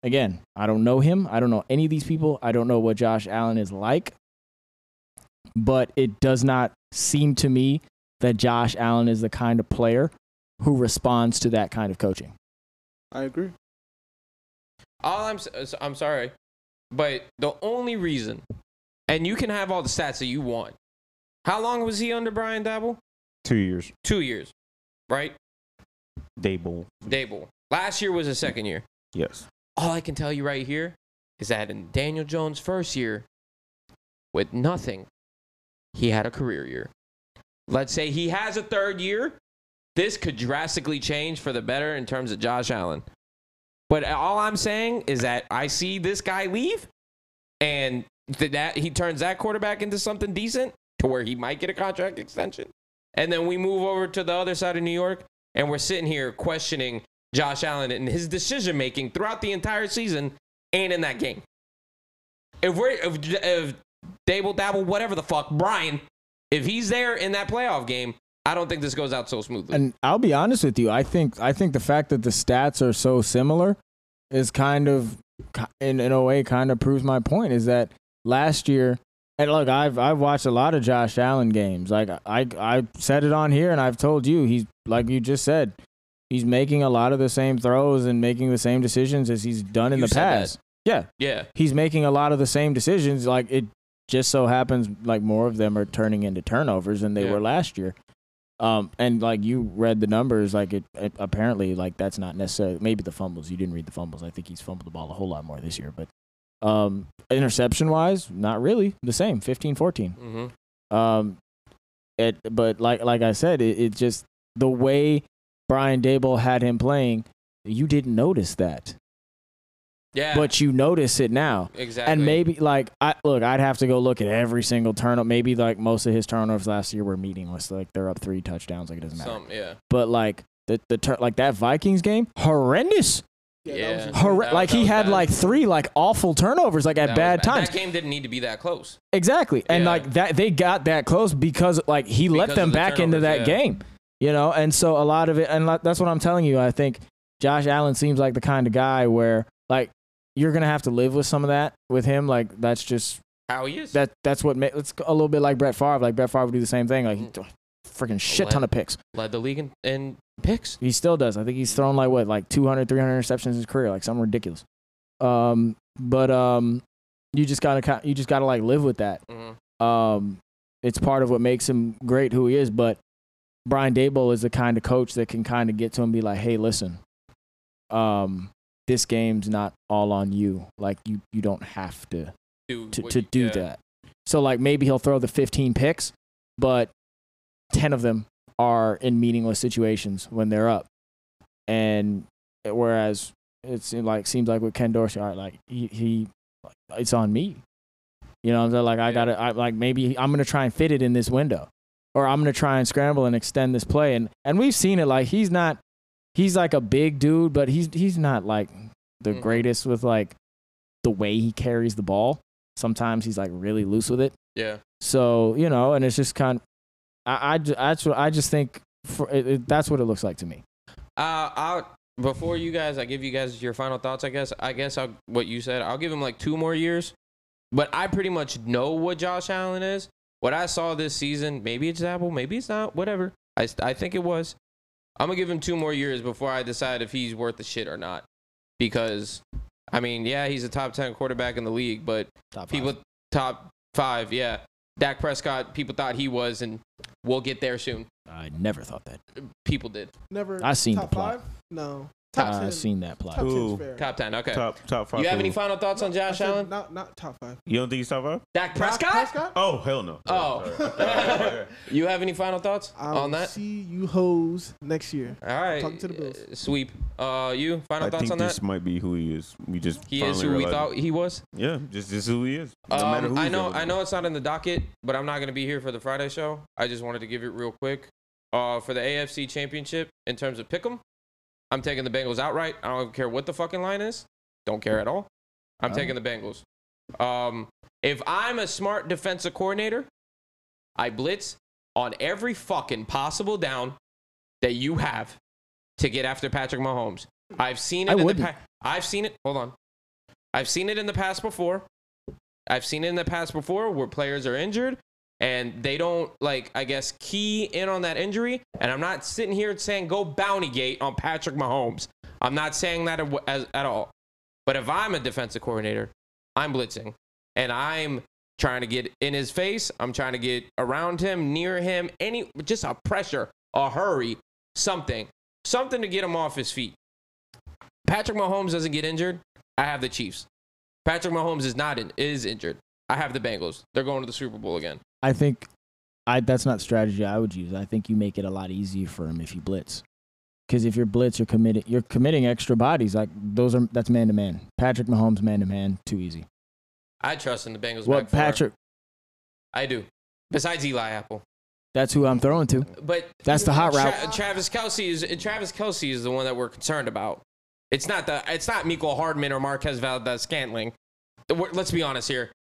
again, I don't know him. I don't know any of these people. I don't know what Josh Allen is like. But it does not seem to me that Josh Allen is the kind of player who responds to that kind of coaching. I agree. All I'm s- I'm sorry, but the only reason, and you can have all the stats that you want. How long was he under Brian Dabble? Two years. Two years, right? Daboll. Daboll. Last year was his second year. Yes. All I can tell you right here is that in Daniel Jones' first year, with nothing, he had a career year. Let's say he has a third year. This could drastically change for the better in terms of Josh Allen. But all I'm saying is that I see this guy leave, and th- that he turns that quarterback into something decent to where he might get a contract extension. And then we move over to the other side of New York, and we're sitting here questioning Josh Allen and his decision making throughout the entire season and in that game. If we're if, if Daboll Dabble, whatever the fuck, Brian, if he's there in that playoff game, I don't think this goes out so smoothly. And I'll be honest with you, I think I think the fact that the stats are so similar is kind of in in a way kind of proves my point is that last year and look, I've I've watched a lot of Josh Allen games. Like I I said it on here and I've told you he's like you just said, he's making a lot of the same throws and making the same decisions as he's done in You the said that. past. Yeah, yeah, he's making a lot of the same decisions. Like it just so happens, like more of them are turning into turnovers than they Yeah. were last year. Um, and like you read the numbers, like it, it apparently like that's not necessarily maybe the fumbles. You didn't read the fumbles. I think he's fumbled the ball a whole lot more this year, but um, interception wise, not really the same. 15, 14. mm-hmm. Um, it, but like like I said, it, it just the way Brian Daboll had him playing, you didn't notice that, yeah, but you notice it now. exactly. And maybe like I look, I'd have to go look at every single turnover. Maybe like most of his turnovers last year were meaningless. Like they're up three touchdowns, like it doesn't matter. some, yeah, But like the the tur- like that Vikings game, horrendous. Yeah, Yeah. that was Horre- That- like that he had bad. like three like awful turnovers, like at That bad bad. times. That game didn't need to be that close. Exactly. And Yeah. like that they got that close because like he let them the back into that yeah. game. You know, and so a lot of it and like, that's what I'm telling you. I think Josh Allen seems like the kind of guy where like you're going to have to live with some of that with him like that's just How he is. that that's what ma- it's a little bit like Brett Favre. Like Brett Favre would do the same thing. Like Mm. freaking shit ton of picks. led the league in, in picks. He still does. I think he's thrown like what, like 200, 300 interceptions in his career, like something ridiculous. Um, but um, you just gotta you just gotta like live with that. Mhm. Um, it's part of what makes him great who he is. But Brian Daboll is the kind of coach that can kind of get to him and be like, hey, listen, um, this game's not all on you. Like you you don't have to Do to, to do that. So like maybe he'll throw the 15 picks, but 10 of them are in meaningless situations when they're up. And whereas it's like seems like with Ken Dorsey, all right, like he, he it's on me. You know, they're like I Yeah. got to I like maybe I'm going to try and fit it in this window or I'm going to try and scramble and extend this play and and we've seen it like he's not he's like a big dude, but he's he's not like the Mhm. greatest with like the way he carries the ball. Sometimes he's like really loose with it. Yeah. So you know, and it's just kind. Of, I I what I just think. For it, it, that's what it looks like to me. Uh, I'll before you guys, I give you guys your final thoughts. I guess. I guess I'll, what you said. I'll give him like two more years, but I pretty much know what Josh Allen is. What I saw this season, maybe it's Apple, maybe it's not. Whatever. I I think it was. I'm gonna give him two more years before I decide if he's worth the shit or not. Because, I mean, yeah, he's a top ten quarterback in the league, but Top people top five, yeah. Dak Prescott, people thought he was, and we'll get there soon. I never thought that. People did. Never. I seen top the plot. five. No. Top I ten. seen that plot. Top Ooh. ten's fair. Top ten. Okay. Top top five. you have any final thoughts on No, I Josh said Allen? Not not top five. You don't think he's top five? Dak Prescott? Prescott? Oh hell no. Oh. You have any final thoughts I on will that? see you hoes next year. All right. Talking to the Bills. Uh, Sweep. Uh, you final I thoughts think on this that? might be who he is. We just He is finally who we realized thought it. he was. Yeah, just this is who he is. No matter Um, who I he's know. ever I know it's not in the docket, but I'm not gonna be here for the Friday show. I just wanted to give it real quick. Uh, for the AFC Championship in terms of pick'em, I'm taking the Bengals outright. I don't care what the fucking line is. Don't care at all. I'm All taking the Bengals. Um, if I'm a smart defensive coordinator, I blitz on every fucking possible down that you have to get after Patrick Mahomes. I've seen it I in the wouldn't. pa- I've seen it. Hold on. I've seen it in the past before. I've seen it in the past before where players are injured and they don't like I guess key in on that injury. And I'm not sitting here saying go bounty gate on Patrick Mahomes. I'm not saying that at all. But if I'm a defensive coordinator, I'm blitzing and I'm trying to get in his face. I'm trying to get around him, near him, any just a pressure, a hurry, something, something to get him off his feet. Patrick Mahomes doesn't get injured. I have the Chiefs. Patrick Mahomes is not in, is injured. I have the Bengals. They're going to the Super Bowl again. I think I that's not strategy I would use. I think you make it a lot easier for him if you blitz. Because if you're blitz, you're committing you're committing extra bodies. Like those are that's man to man. Patrick Mahomes man to man, too easy. I trust in the Bengals. Well, back four. Patrick, I do. Besides Eli Apple, that's who I'm throwing to. but That's the hot route. Tra- Travis Kelce is Travis Kelce is the one that we're concerned about. It's not the it's not Mecole Hardman or Marquez Valdes-Scantling. Let's be honest here.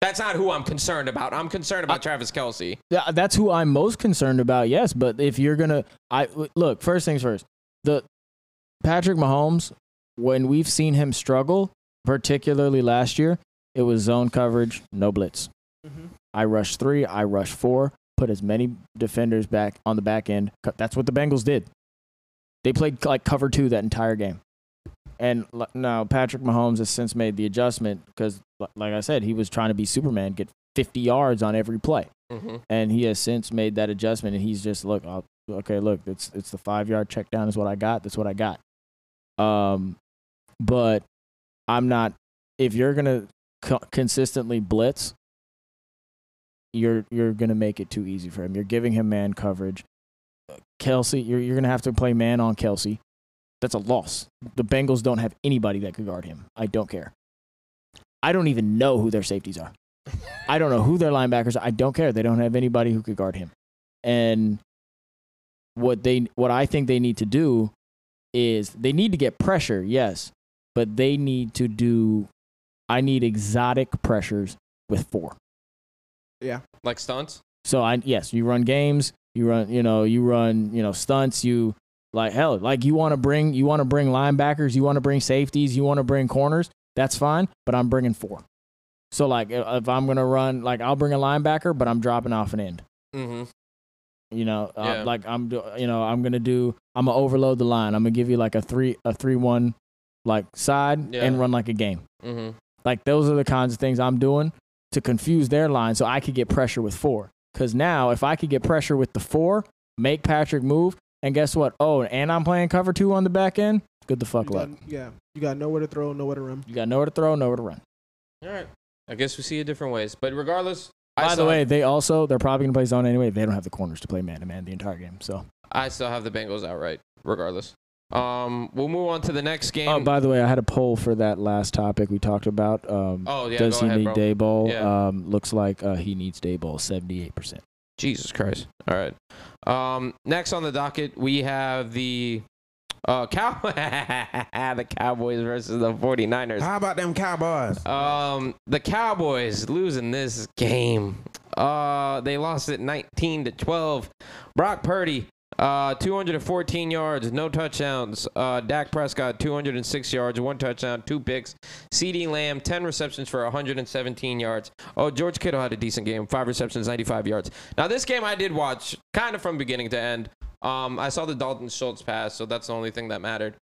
That's not who I'm concerned about. I'm concerned about Travis Kelce. Yeah, that's who I'm most concerned about. Yes, but if you're gonna, I look first things first. The Patrick Mahomes, when we've seen him struggle, particularly last year, it was zone coverage, no blitz. Mm-hmm. I rush three, I rush four, put as many defenders back on the back end. That's what the Bengals did. They played like cover two that entire game. And now Patrick Mahomes has since made the adjustment because, like I said, he was trying to be Superman, get 50 yards on every play. Hmm and he has since made that adjustment and he's just look I'll, okay look it's it's the five yard check down is what i got that's what i got. Um but i'm not if you're gonna co- consistently blitz you're you're gonna make it too easy for him. You're giving him man coverage. Kelce you're, you're gonna have to play man on Kelce that's a loss the bengals don't have anybody that could guard him i don't care i don't even know who their safeties are I don't know who their linebackers are. I don't care. They don't have anybody who could guard him. And what they what I think they need to do is they need to get pressure, yes, but they need to do I need exotic pressures with four. Yeah. Like stunts. So I yes, you run games, you run, you know, you run, you know, stunts, you like hell, like you want to bring you want to bring linebackers, you want to bring safeties, you want to bring corners, that's fine, but I'm bringing four. So like if I'm going to run like I'll bring a linebacker, but I'm dropping off an end. Mm-hmm. You know, uh, like I'm you know, I'm going to do I'm going to overload the line. I'm going to give you like a 3 a 3-1 like side Yeah. and run like a game. Mm-hmm. Like those are the kinds of things I'm doing to confuse their line so I could get pressure with four. Because now if I could get pressure with the four, make Patrick move, and guess what? Oh, and I'm playing cover two on the back end. Good the fuck You luck. got, yeah, you got nowhere to throw, nowhere to run. You got nowhere to throw, nowhere to run. All right. I guess we see it different ways. But regardless, I By the way, they also they're probably gonna play zone anyway. They don't have the corners to play man to man the entire game. So I still have the Bengals outright, regardless. Um, we'll move on to the next game. Oh, by the way, I had a poll for that last topic we talked about. Um, Oh, yeah, does go he ahead, need bro. Daboll? Yeah. Um, looks like uh, he needs day Daboll, seventy-eight percent. Jesus Christ. All right. Um, next on the docket, we have the uh, cow the Cowboys versus the 49ers. How about them Cowboys? Um, the Cowboys losing this game. Uh, they lost it 19 to 12. Brock Purdy, uh, 214 yards, no touchdowns. Uh, Dak Prescott, 206 yards, one touchdown, two picks. CeeDee Lamb, 10 receptions for 117 yards. Oh, George Kittle had a decent game, five receptions, 95 yards. Now this game I did watch kind of from beginning to end. Um, I saw the Dalton Schultz pass, so that's the only thing that mattered.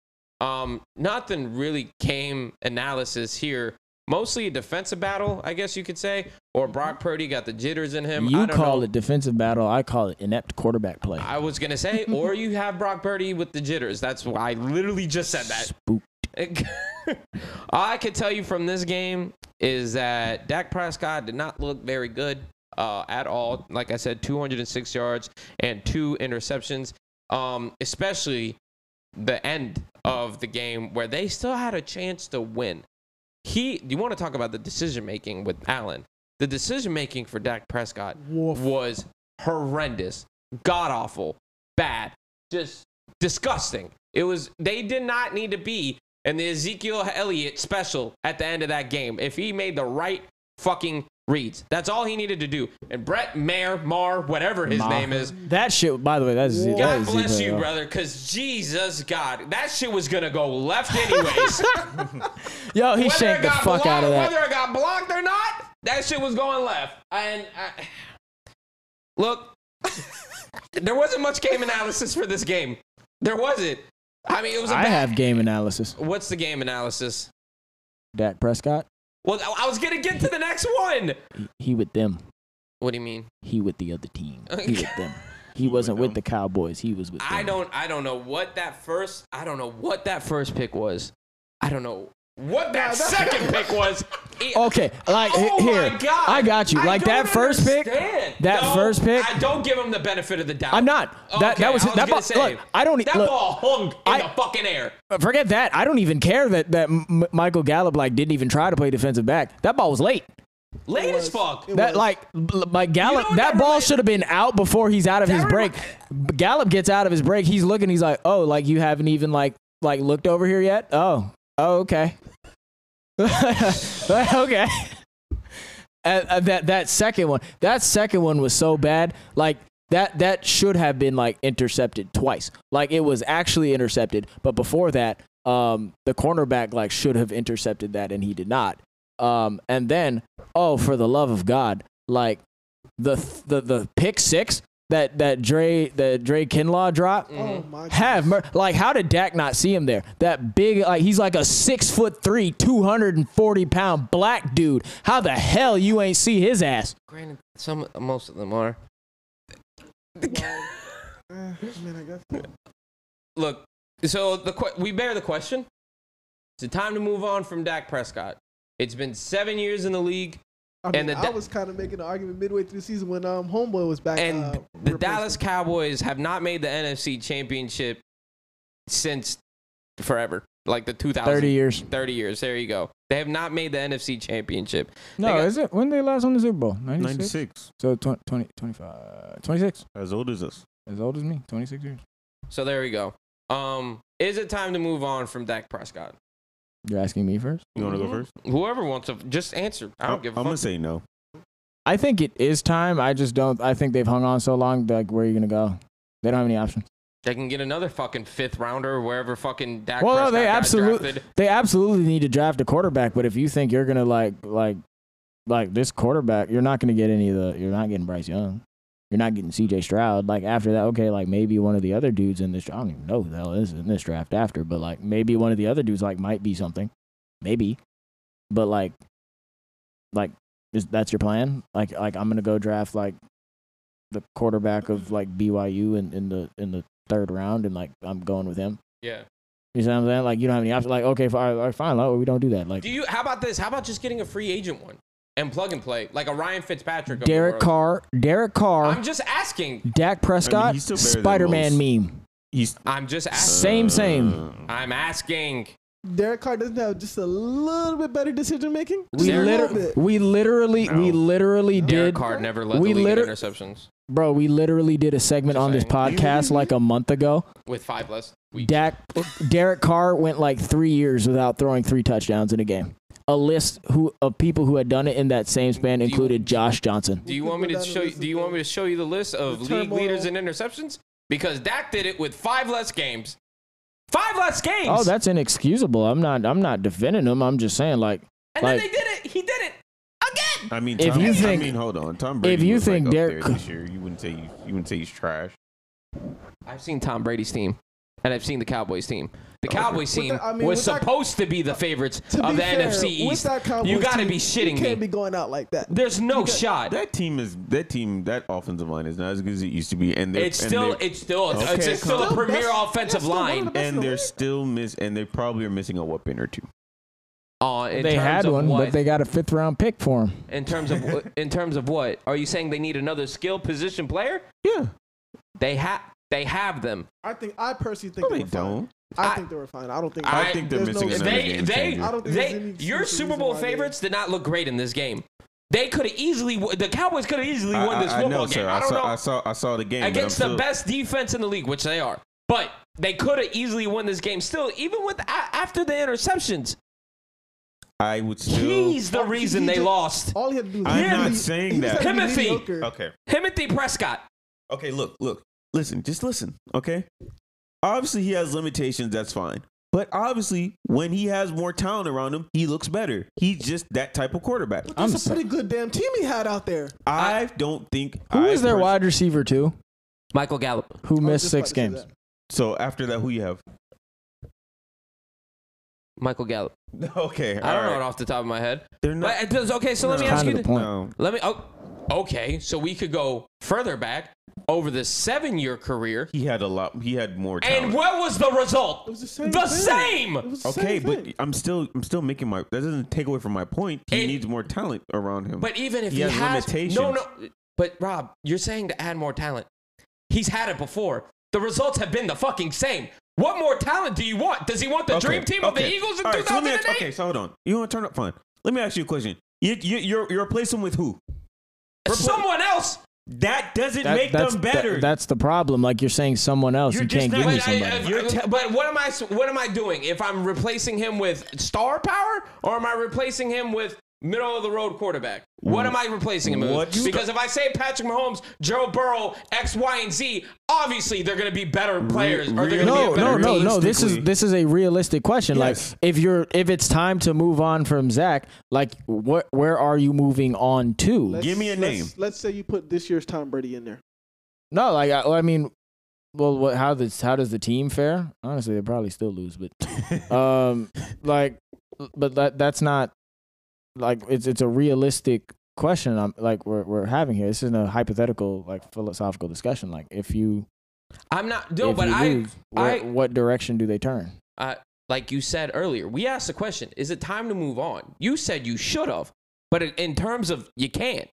Um, nothing really came analysis here. Mostly a defensive battle, I guess you could say. Or Brock Purdy got the jitters in him. You I don't call know. it defensive battle. I call it inept quarterback play. I was gonna say, or you have Brock Purdy with the jitters. That's why I literally just said that. Spook. All I can tell you from this game is that Dak Prescott did not look very good uh, at all. Like I said, 206 yards and two interceptions. Um, especially the end of the game where they still had a chance to win. He, you want to talk about the decision making with Allen? The decision making for Dak Prescott Woof. was horrendous, god awful, bad, just disgusting. It was they did not need to be in the Ezekiel Elliott special at the end of that game. If he made the right fucking reads, that's all he needed to do. And Brett Mayer, Mar, whatever his Ma. name is, That shit. By the way, that's God is bless you, uh, brother, because Jesus God, that shit was gonna go left anyways. Yo, he whether shanked the fuck blocked, out of that. Whether it got blocked or not, that shit was going left. And I, look, there wasn't much game analysis for this game. There wasn't. I mean, it was a I bad. have game analysis. What's the game analysis? Dak Prescott. Well, I I was gonna get to the next one. He, he with them. What do you mean? He with the other team. He with them. He wasn't with them. the Cowboys. He was with them. I don't. I don't know what that first. I don't know what that first pick was. I don't know what that second pick was. Okay, like Oh here, my God. I got you. Like that don't first pick, that No, first pick- I don't give him the benefit of the doubt. I'm not. That Okay, that was I was that ball. say, look, I don't That look. ball hung in I- the fucking air. Forget that. I don't even care that that M- Michael Gallup like didn't even try to play defensive back. That ball was late. Late It as fuck. That like l- like Gallup. know that that ball should have been out before he's out of his break. Gallup gets out of his break. He's looking. He's like, oh, like you haven't even like like looked over here yet. Oh, oh, okay, okay. And, uh, that that second one, that second one was so bad. Like that that should have been like intercepted twice. Like it was actually intercepted, but before that, um, the cornerback like should have intercepted that, and he did not. Um, and then, oh, for the love of God, like the the the pick six that that Dre that Dre Kinlaw drop. Oh my. Have mer- like how did Dak not see him there? That big like he's like a six foot three, two hundred and forty pound black dude. How the hell you ain't see his ass? Granted, some most of them are. Well, I mean, I guess. Look, so the que- we bear the question. Is it time to move on from Dak Prescott? It's been seven years in the league, I mean, And the I was kind of making an argument midway through the season when um Homeboy was back. and uh, the Dallas Cowboys have not made the NFC Championship since forever, like the 2000 Thirty years. 30 years. There you go. They have not made the NFC Championship. No, got- is it when they last won the Super Bowl? 96? 96. So 20, 20, 25, 26. As old as us. As old as me, 26 years. So there we go. Um, is it time to move on from Dak Prescott? You're asking me first? You want to go Mhm. first? Whoever wants to just answer. I don't give a I'm fuck. gonna say no. I think it is time. I just don't. I think they've hung on so long. Like, where are you gonna go? They don't have any options. They can get another fucking fifth rounder wherever fucking Dak Well, no, Prescott they got absolute- drafted. They absolutely need to draft a quarterback. But if you think you're gonna like like like this quarterback, you're not gonna get any of the. You're not getting Bryce Young. You're not getting C.J. Stroud. Like after that, okay, like maybe one of the other dudes in this. I don't even know who the hell is in this draft after, but like maybe one of the other dudes like might be something, maybe. but like, like is that's your plan? Like like I'm gonna go draft like the quarterback of like BYU in, in the in the third round, and like I'm going with him. Yeah. You see what I'm saying? Like you don't have any options. Like okay, fine, all right, fine, well, we don't do that. Like Do you? How about this? How about just getting a free agent one and plug and play like a Ryan Fitzpatrick? of Derek? Carr, Derek Carr, I'm just asking. Dak Prescott, he's still better than Spider-Man meme. He's I'm just asking. Same, same. I'm asking. Derek Carr doesn't have just a little bit better decision making. We Derek- literally, we literally, we literally Derek did, Carr never led we the league in liter- interceptions bro. We literally did a segment on this podcast like a month ago. with five less weeks. Dak, Derek Carr went like three years without throwing three touchdowns in a game. A list who of people who had done it in that same span Do you- included Josh Johnson. Do you want me to show you? Do you want me to show you the list of The league leaders in interceptions? Because Dak did it with five less games. Five less games. Oh, that's inexcusable. I'm not. I'm not defending him. I'm just saying like. and like- then they did it. He did it again. I mean, If you think- I mean, hold on, Tom Brady. If you was, think like, Derek- there this year, you wouldn't say you, you wouldn't say he's trash. I've seen Tom Brady's team, and I've seen the Cowboys team. The Cowboys With team that- I mean, was with that- supposed to be the favorites To of the fair, NFC East. You got to be shitting You can't me. be going out like that. There's no You got- shot. That team is that team. That offensive line is not as good as it used to be, and they're It's still, they're- it's still, it's, Okay, it's still a premier That's- offensive that's still of line. the and the they're league. still miss, and they probably are missing a weapon or two. Uh, they had one, what? but they got a fifth round pick for him. in terms of in terms of what? Are you saying they need another skill position player? Yeah, They have they have them. I think I personally think no, they, they don't. I, I- think they were fine. I don't think. I think they're there's no missing another They game they. I don't think there's they your Super Bowl favorites did not look great in this game. They could have easily the Cowboys could have easily I, won this I, I football know, game. sir. I I don't saw, know I saw, I saw the game against the still- best defense in the league, which they are. But they could have easily won this game still, even with after the interceptions. I would still. He's the reason he they just- lost. All he had to do. Was I'm he not just saying had that. to Timothy. Okay. Timothy Prescott. Okay. Look. Look. Listen. Just listen. Okay. Obviously, he has limitations. That's fine. But obviously, when he has more talent around him, he looks better. He's just that type of quarterback. But I'm a so- pretty good damn team he had out there. I don't think. Who I is their pers- wide receiver too? Michael Gallup. Who I missed six about to say games? So after that, who you have? Michael Gallup. Okay. I don't know all it off the top of my head. They're not. But uh, okay, so let me ask you. the point. No. Let me. Oh, okay, so we could go further back over the seven-year career. He had a lot. He had more talent. And what was the result? It was the same. The thing. same! It was the Okay, same but thing. I'm still I'm still making my that doesn't take away from my point. He It- needs more talent around him. But even if He he, has has, limitations. no, no. But Rob, you're saying to add more talent. He's had it before. The results have been the fucking same. What more talent do you want? Does he want the Okay, dream team of the. Eagles in All right, so 2008? ask- okay, so hold on. You want to turn up? Fine. Let me ask you a question. You you you're, you're replacing with who? For someone else. That doesn't That- make that's, them that- better. that's the problem. Like you're saying someone else. You're you can't not- give me But, I- somebody. I- You're te- but what am I? What am I doing? If I'm replacing him with star power, or am I replacing him with middle of the road quarterback? What am I replacing him What with? Because if I say Patrick Mahomes, Joe Burrow, X, Y, and Z, obviously they're going to be better players. or they're going to no, be a no, better no, team. no. This is this is a realistic question. Yes. Like if you're if it's time to move on from Zach, like what where are you moving on to? Let's- Give me a let's- name. Let's say you put this year's Tom Brady in there. No, like I, I mean, well, what how does how does the team fare? Honestly, they probably still lose, but um, like, but that that's not like it's it's a realistic question. I'm like we're we're having here. This isn't a hypothetical like philosophical discussion. Like if you I'm not. No, if but I, lose, I, what direction do they turn? uh, like you said earlier, we asked the question: Is it time to move on? You said you should have, but in- in terms of you can't.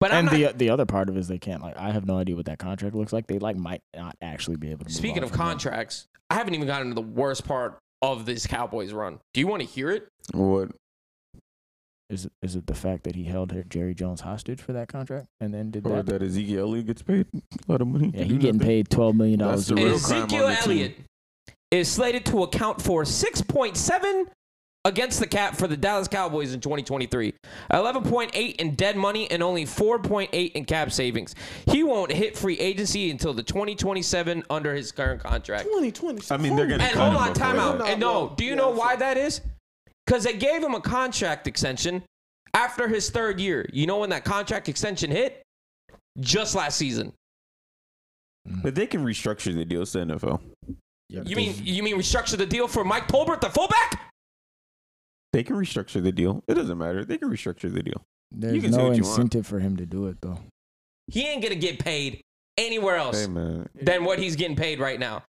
But and not, the the other part of it is they can't like I have no idea what that contract looks like. They like might not actually be able to. Speaking of from that. contracts, I haven't even gotten to the worst part of this Cowboys run. Do you want to hear it? what? Is it, is it the fact that he held Jerry Jones hostage for that contract and then did Or that? that Ezekiel Elliott gets paid a lot of money. Yeah, to he getting paid twelve million dollars. That's the real crime on Ezekiel the team. Elliott is slated to account for 6.7 against the cap for the Dallas Cowboys in 2023. 11.8 in dead money and only 4.8 in cap savings. He won't hit free agency until the 2027 under his current contract. 2020. I mean, they're gonna And cut hold on, before time out. And no, do you yeah, know so- why that is? Because they gave him a contract extension after his third year. You know when that contract extension hit? Just last season. But they can restructure the deals to NFL. Yeah, You mean you mean restructure the deal for Mike Tolbert, the fullback? They can restructure the deal. It doesn't matter. They can restructure the deal. There's can no what you want. incentive for him to do it though. He ain't gonna get paid anywhere else Hey than what he's getting paid right now.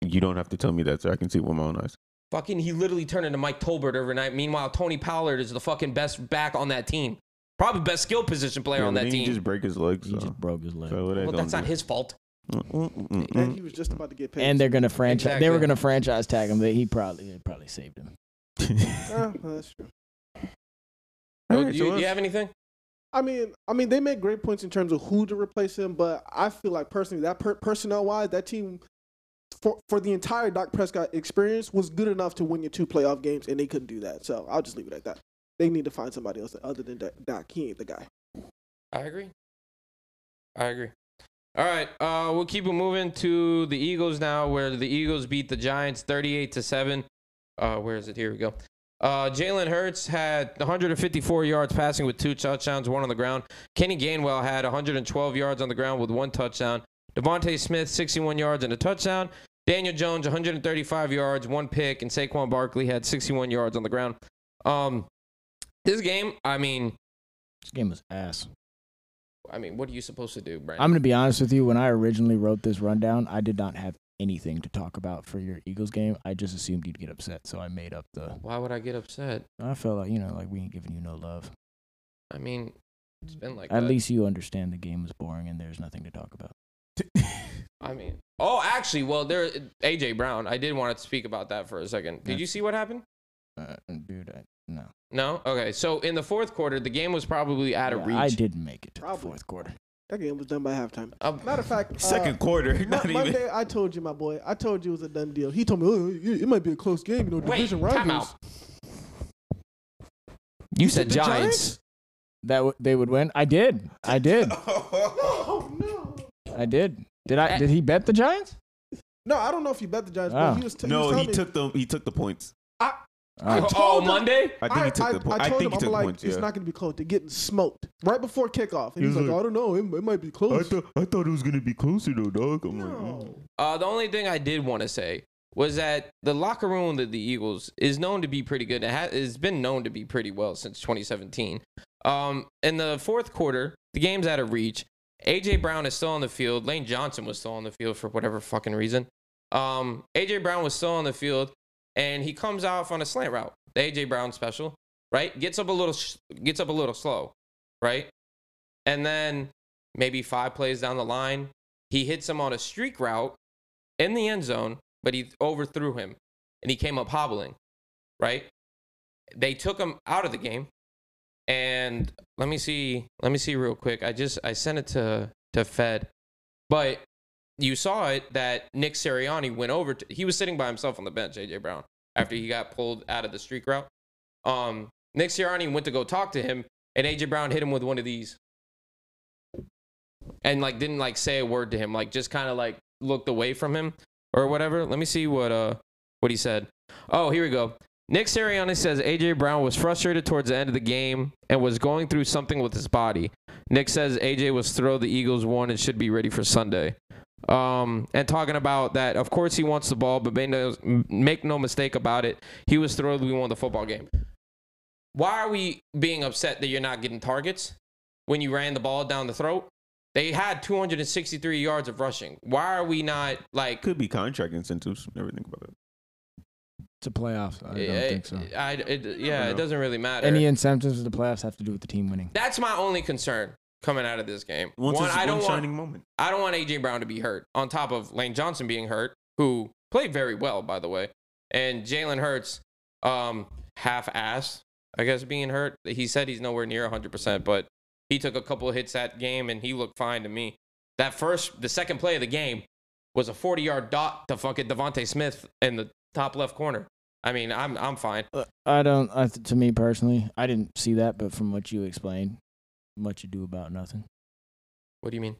You don't have to tell me that, so I can see it with my own eyes. Fucking, he literally turned into Mike Tolbert overnight. Meanwhile, Tony Pollard is the fucking best back on that team. Probably best skill position player Yeah, on that he team. just break his legs. He So. just broke his leg. So well, that's not do? his fault. And he was just about to get paid. and they're gonna franchise. They were gonna franchise tag him. They, he probably they probably saved him. Ah, that's true. Alright, do so you, let's- you have anything? I mean, I mean, they make great points in terms of who to replace him, but I feel like personally, that per- personnel wise, that team for for the entire Dak Prescott experience was good enough to win your two playoff games, and they couldn't do that. So I'll just leave it at that. They need to find somebody else other than Dak. He ain't the guy. I agree. I agree. All right, uh, we'll keep it moving to the Eagles now, where the Eagles beat the Giants 38 to seven. Uh, where is it? Here we go. Uh, Jalen Hurts had 154 yards passing with two touchdowns, one on the ground. Kenny Gainwell had 112 yards on the ground with one touchdown. DeVonta Smith 61 yards and a touchdown. Daniel Jones 135 yards, one pick, and Saquon Barkley had 61 yards on the ground. Um, this game, I mean, This game was ass. I mean, what are you supposed to do, Brandon? I'm gonna be honest with you. When I originally wrote this rundown, I did not have anything to talk about for your Eagles game. I just assumed you'd get upset, so I made up the. Why would I get upset? I felt like you know, like we ain't giving you no love. I mean, it's been like At that. least you understand the game was boring and there's nothing to talk about. I mean, oh, actually, well, there, AJ Brown. I did want to speak about that for a second. Did Yeah. you see what happened? Uh, dude, I, no, No. Okay. So in the fourth quarter, the game was probably out of Yeah, reach. I didn't make it to Probably. the fourth quarter. That game was done by halftime. Uh, Matter of fact, uh, Second quarter, Mo- not even. Monday, I told you, my boy. I told you it was a done deal. He told me, oh, it it might be a close game. You know, Wait, division time rivals. out. you said the Giants. That w- they would win. I did. I did. Oh no! I did. Did I? Did he bet the Giants? No, I don't know if he bet the Giants, Ah. but he was. T- no, he, was he me- took the he took the points. Uh, I Oh, told him- Monday. I think he took the points. I, told think he him, took I'm like, points. it's Yeah. not going to be close. They're getting smoked right before kickoff. And He he's was like, like- I don't know. It, it might be close. I thought it was gonna be closer though, dog. I'm like, mm. Uh, the only thing I did want to say was that the locker room of the Eagles is known to be pretty good. It ha- it's been known to be pretty well since 2017. Um, in the fourth quarter, the game's out of reach. AJ Brown is still on the field. Lane Johnson was still on the field for whatever fucking reason. Um, AJ Brown was still on the field, and he comes off on a slant route. The AJ Brown special, right? Gets up a little, gets up a little slow, right? And then maybe five plays down the line, he hits him on a streak route in the end zone, but he overthrew him and he came up hobbling, right? They took him out of the game. And let me see, let me see real quick. I just I sent it to to Fed. But you saw it that Nick Sirianni went over to he was sitting by himself on the bench, AJ Brown, after he got pulled out of the streak route. Um Nick Sirianni went to go talk to him and AJ Brown hit him with one of these. And like didn't like say a word to him, like just kind of like looked away from him or whatever. Let me see what uh what he said. Oh, here we go. Nick Sirianni says AJ Brown was frustrated towards the end of the game and was going through something with his body. Nick says AJ was thrilled the Eagles won and should be ready for Sunday. Um, and talking about that, of course he wants the ball, but make no, mistake about it, he was thrilled we won the football game. Why are we being upset that you're not getting targets when you ran the ball down the throat? They had 263 yards of rushing. Why are we not like? Could be contract incentives. Never think about it. It's a playoff. I don't think so. I, it, yeah, know. it doesn't really matter. Any incentives of the playoffs have to do with the team winning. That's my only concern coming out of this game. Once one, I don't one want shining moment. I don't want AJ Brown to be hurt. On top of Lane Johnson being hurt, who played very well, by the way, and Jalen Hurts, um, half-assed, I guess, being hurt. He said he's nowhere near 100, percent but he took a couple of hits that game and he looked fine to me. That first, the second play of the game was a 40-yard dot to fucking DeVonta Smith in the top left corner. I mean, I'm I'm fine. Uh, I don't. I, to me personally, I didn't see that, but from what you explained, much ado about nothing. What do you mean?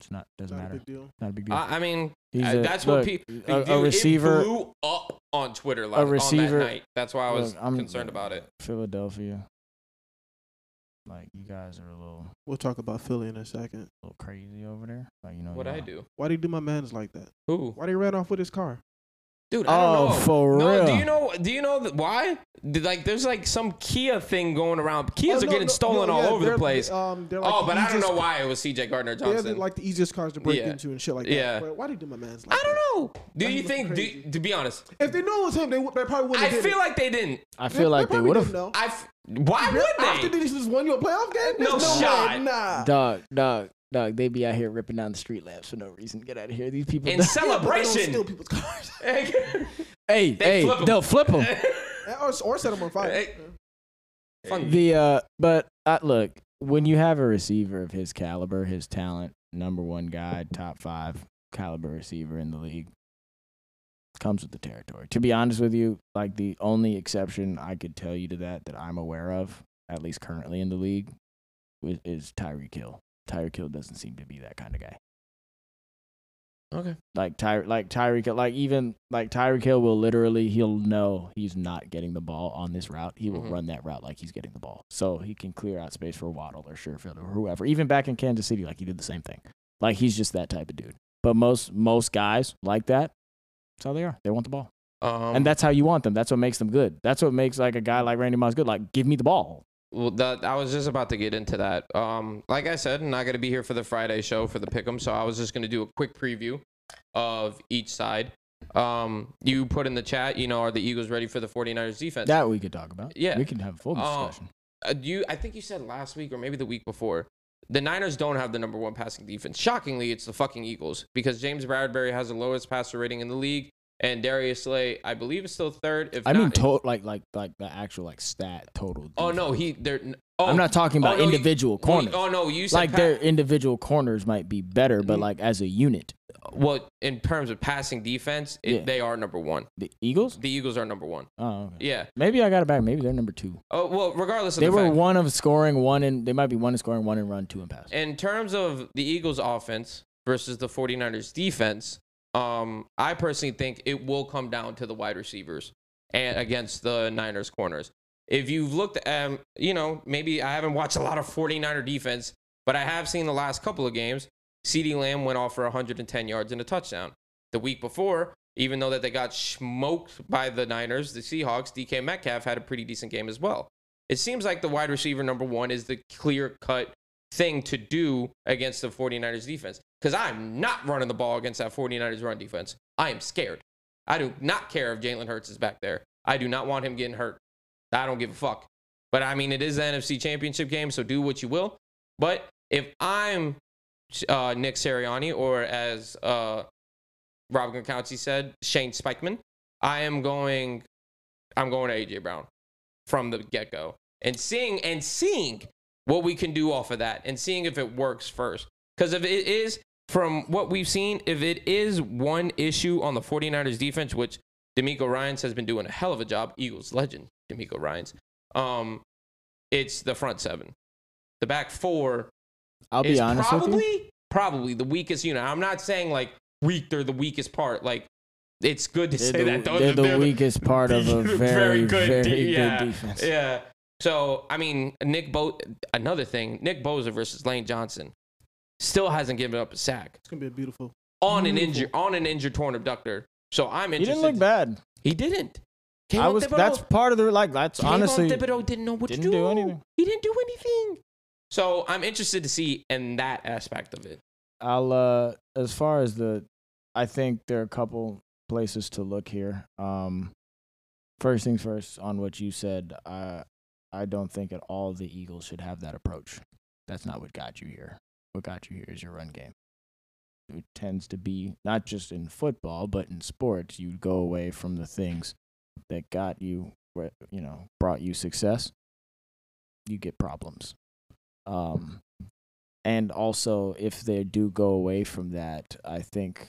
It's not doesn't Not a matter. big deal. Not a big deal. I, I mean, He's uh, a- that's what people. a, a receiver. It blew up on Twitter like, receiver- on that night. That's why I was Look, I'm- concerned about it. Philadelphia. Like you guys are a little, We'll talk about Philly in a second. A little crazy over there. Like you know What you I do? Why do you do my man's like that? Who? Why do he ran off with his car? Dude, I don't Oh, know. for no, real? Do you know? Do you know that why? Did, Like, there's like some Kia thing going around. Kias Oh, are no, getting no, stolen no, all yeah, over the place. Um, like oh, the but I don't know why it was C.J. Gardner They're Johnson. the, like the easiest cars to break Yeah. into and shit like Yeah. that. But why did do my man's like I don't know. Do That you think? Do, to be honest, If they knew it was him, they, they probably wouldn't I did feel it. like they didn't. I feel like they probably would have. didn't know. I. f- Why After would they they? just won you a playoff game? No There's shot. way, Nah. Dog, dog, dog. They be out here ripping down the street lamps for no reason. Get out of here. These people. In Yeah, but they don't celebration. steal people's cars. hey, They hey, flip 'em. they'll flip them. or, or set them on fire. Hey. Fun. The uh, but uh, look, when you have a receiver of his caliber, his talent, number one guy, top five caliber receiver in the league, comes with the territory. To be honest with you, like the only exception I could tell you to that that I'm aware of, at least currently in the league, is, is Tyreek Hill. Tyreek Hill doesn't seem to be that kind of guy. Okay. Like Ty, like Tyreek, like even like Tyreek Hill will literally he'll know he's not getting the ball on this route. He will Mhm. run that route like he's getting the ball, so he can clear out space for Waddle or Sherfield or whoever. Even back in Kansas City, like he did the same thing. Like he's just that type of dude. But most most guys like that. That's how they are. They want the ball, Um, and that's how you want them. That's what makes them good. That's what makes like a guy like Randy Moss good. Like give me the ball. Well, that I was just about to get into that. Um, like I said, I'm not gonna be here for the Friday show for the pick'em, so I was just gonna do a quick preview of each side. Um, you put in the chat, you know, are the Eagles ready for the 49ers defense? That we could talk about. Yeah. we can have a full Oh, discussion. uh, you, I think you said last week or maybe the week before. The Niners don't have the number one passing defense. Shockingly, it's the fucking Eagles because James Bradberry has the lowest passer rating in the league, and Darius Slay, I believe, is still third. If I not, mean, to- like like like the actual like stat total. oh no, he they're. Oh, I'm not talking oh, about no, individual well, corners. Oh no, you said like their individual corners might be better, but like as a unit, well, in terms of passing defense, it, Yeah. they are number one. the Eagles. The Eagles are number one. Oh, okay. Yeah. Maybe I got it back. Maybe they're number two. Oh well, regardless of They the were fact, one of scoring, one and They might be one in scoring, one in run, two in pass. in terms of the Eagles offense versus the 49ers defense, um, I personally think it will come down to the wide receivers and against the Niners corners. If you've looked um, you know, maybe I haven't watched a lot of 49er defense, but I have seen the last couple of games. CeeDee Lamb went off for 110 yards and a touchdown. The week before, even though that they got smoked by the Niners, the Seahawks, DK Metcalf had a pretty decent game as well. It seems like the wide receiver number one is the clear cut thing to do against the 49ers defense. Because I'm not running the ball against that 49ers run defense. I am scared. I do not care if Jalen Hurts is back there. I do not want him getting hurt. I don't give a fuck. But I mean, it is the NFC Championship game, so do what you will. But if I'm uh, Nick Sirianni, or as uh, Rob Gronkowski said, Shane Spikeman, I am going. I'm going to AJ Brown from the get go and seeing and seeing what we can do off of that and seeing if it works first. Because if it is from what we've seen, if it is one issue on the 49ers defense, which DeMeco Ryans has been doing a hell of a job, Eagles legend DeMeco Ryans, um, it's the front seven. The back four I'll is be honest probably with you. probably the weakest unit. I'm not saying like weak, they're the weakest part. Like it's good to They're say the, that. though. they're the weakest part of a very, very, de- good yeah, defense. Yeah. So I mean, Nick Bo. Another thing, Nick Bosa versus Lane Johnson still hasn't given up a sack It's gonna be a beautiful. on an injured on an injured torn abductor. So I'm He interested. didn't look bad. He didn't. I Kayvon was. Thibodeaux- That's part of the like. That's Kayvon honestly. Thibodeaux didn't know what didn't to do. do anything. He didn't do anything. So I'm interested to see in that aspect of it. I'll uh as far as the I think there are a couple places to look here. Um first things first on what you said, I I don't think at all the Eagles should have that approach. That's not what got you here. What got you here is your run game. It tends to be not just in football, but in sports, you go away from the things that got you you know, brought you success. You get problems. Um and also if they do go away from that i think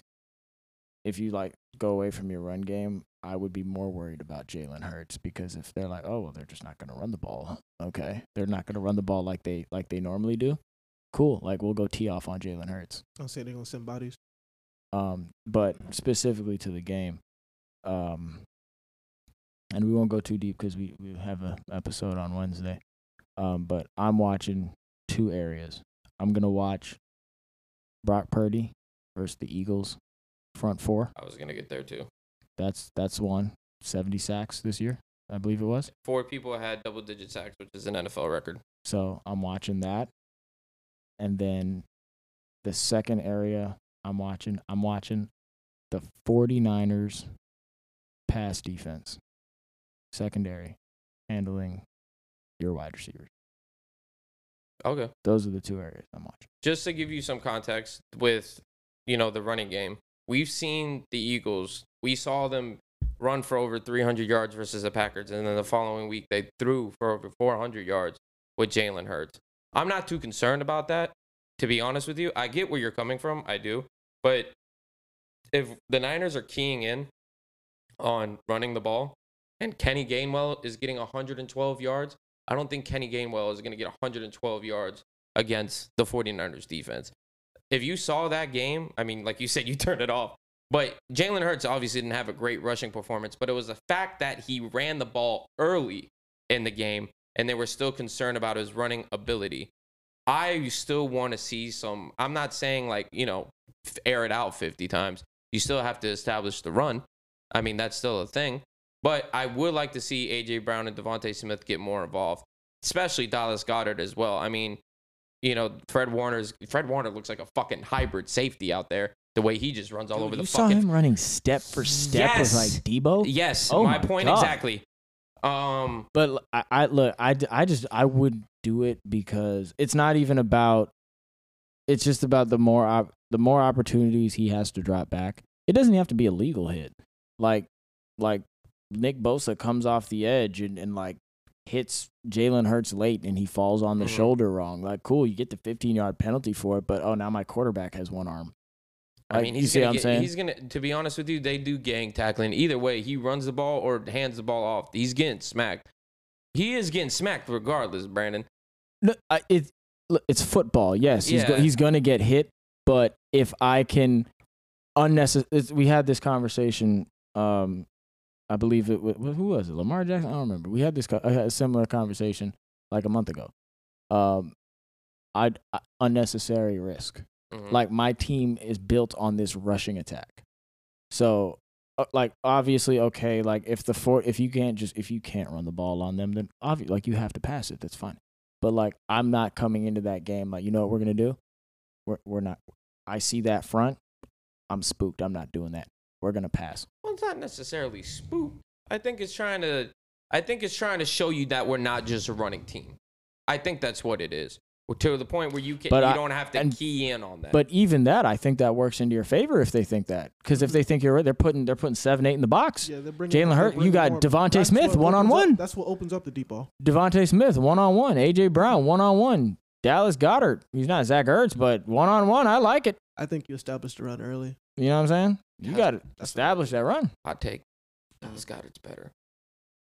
if you like go away from your run game i would be more worried about jalen hurts because if they're like oh well they're just not going to run the ball okay they're not going to run the ball like they like they normally do cool like we'll go tee off on jalen hurts I'm saying they're gonna send bodies. um, but specifically to the game, um, and we won't go too deep because we, we have a episode on Wednesday. Um, but I'm watching two areas. I'm gonna watch Brock Purdy versus the Eagles front four, I was gonna get there too. That's that's one. 70 sacks this year, I believe it was. Four people had double digit sacks, which is an NFL record. So I'm watching that. And then the second area I'm watching, I'm watching the 49ers pass defense, secondary, handling your wide receivers. Okay. Those are the two areas I'm watching. Just to give you some context with, you know, the running game, we've seen the Eagles. We saw them run for over 300 yards versus the Packers, and then the following week they threw for over 400 yards with Jalen Hurts. I'm not too concerned about that, to be honest with you. I get where you're coming from, I do, but if the Niners are keying in on running the ball, and Kenny Gainwell is getting 112 yards, I don't think Kenny Gainwell is going to get 112 yards against the 49ers defense. If you saw that game, I mean, like you said, you turned it off. But Jalen Hurts obviously didn't have a great rushing performance, but it was the fact that he ran the ball early in the game and they were still concerned about his running ability. I still want to see some, I'm not saying like, you know, air it out 50 times. You still have to establish the run. I mean, that's still a thing. But I would like to see AJ Brown and DeVonta Smith get more involved, especially Dallas Goedert as well. I mean, you know, Fred Warner's Fred Warner looks like a fucking hybrid safety out there. The way he just runs all Dude, over the you saw him running step for step Yes. with like Deebo. Yes, Oh my my point God. exactly. Um, But I, I look, I, I just I would do it because it's not even about. It's just about the more op- the more opportunities he has to drop back. It doesn't have to be a legal hit, like like Nick Bosa comes off the edge and, and like hits Jalen Hurts late and he falls on the Mhm. shoulder wrong. Like cool, you get the 15 yard penalty for it, but oh now my quarterback has one arm. I mean, he's gonna what I'm get, saying? He's gonna. To be honest with you, they do gang tackling. Either way, he runs the ball or hands the ball off. He's getting smacked. He is getting smacked regardless, Brandon. No, I, it, it's football. Yes, he's go, he's going to get hit, but if I can unnecessary, we had this conversation. Um, I believe it. wa- Who was it? Lamar Jackson. I don't remember. We had this. I had a similar conversation like a month ago. Um, I I- unnecessary risk. Mhm. Like my team is built on this rushing attack. So uh, like obviously okay, like if the four if you can't just if you can't run the ball on them, then obviously like you have to pass it. That's fine. But like I'm not coming into that game like you know what we're gonna do? We're we're not I see that front, I'm spooked. I'm not doing that. We're gonna pass. Well, it's not necessarily spooked. I think it's trying to. I think it's trying to show you that we're not just a running team. I think that's what it is. To the point where you can, But you I- don't have to and- key in on that. But even that, I think that works into your favor if they think that. Because if they think you're right, they're putting they're putting seven, eight in the box. Yeah, they're bringing Jalen they're Hurt, you got DeVonta Smith, one on one. That's what opens up the deep ball. DeVonta Smith, one on one. AJ Brown, one on one. Dallas Goedert. He's not Zach Ertz, but one on one. I like it. I think you established the run early. You know what I'm saying? You Has- got to that's establish that run. hot take. Dallas Goedert's better.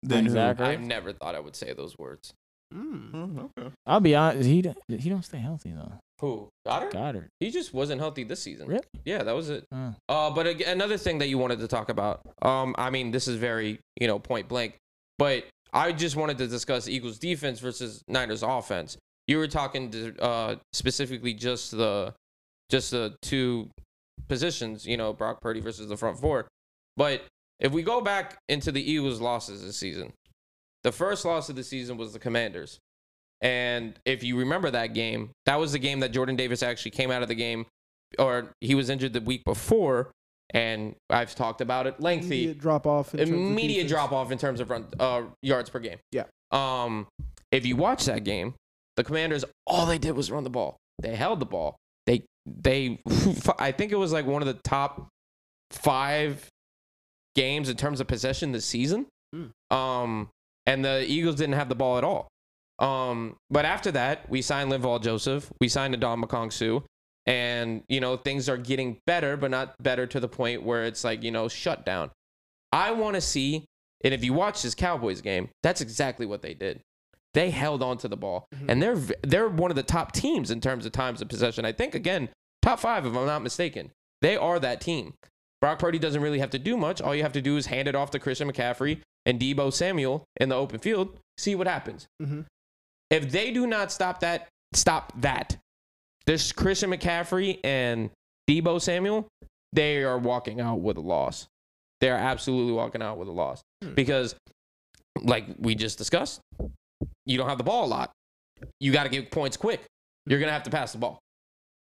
Then who? Zach I Ertz. never thought I would say those words. Mm. Mm, okay. I'll be honest. He d- he don't stay healthy though. Who Goedert? Goedert. He just wasn't healthy this season. Really? Yeah, that was it. Uh, Uh, but ag- another thing that you wanted to talk about. Um, I mean, this is very you know point blank, but I just wanted to discuss Eagles defense versus Niners offense. You were talking to, uh, specifically just the just the two positions, you know, Brock Purdy versus the front four. But if we go back into the Eagles' losses this season, the first loss of the season was the Commanders. And if you remember that game, that was the game that Jordan Davis actually came out of the game, or he was injured the week before. And I've talked about it lengthy Immediate drop off. in terms of immediate drop off in terms of run uh, yards per game. Yeah. Um, if you watch that game, the Commanders all they did was run the ball. They held the ball. They they I think it was like one of the top five games in terms of possession this season. Mm. Um, and the Eagles didn't have the ball at all. Um, but after that, we signed Linval Joseph. We signed Ndamukong Suh. And, you know, things are getting better, but not better to the point where it's like, you know, shut down. I want to see, and if you watch this Cowboys game, that's exactly what they did. They held on to the ball, Mhm. and they're they're one of the top teams in terms of times of possession. I think again, top five if I'm not mistaken. They are that team. Brock Purdy doesn't really have to do much. All you have to do is hand it off to Christian McCaffrey and Deebo Samuel in the open field. See what happens. Mhm. If they do not stop that, stop that. This Christian McCaffrey and Deebo Samuel, they are walking out with a loss. They're absolutely walking out with a loss Hmm. because, like we just discussed, you don't have the ball a lot. You got to get points quick. You're gonna have to pass the ball.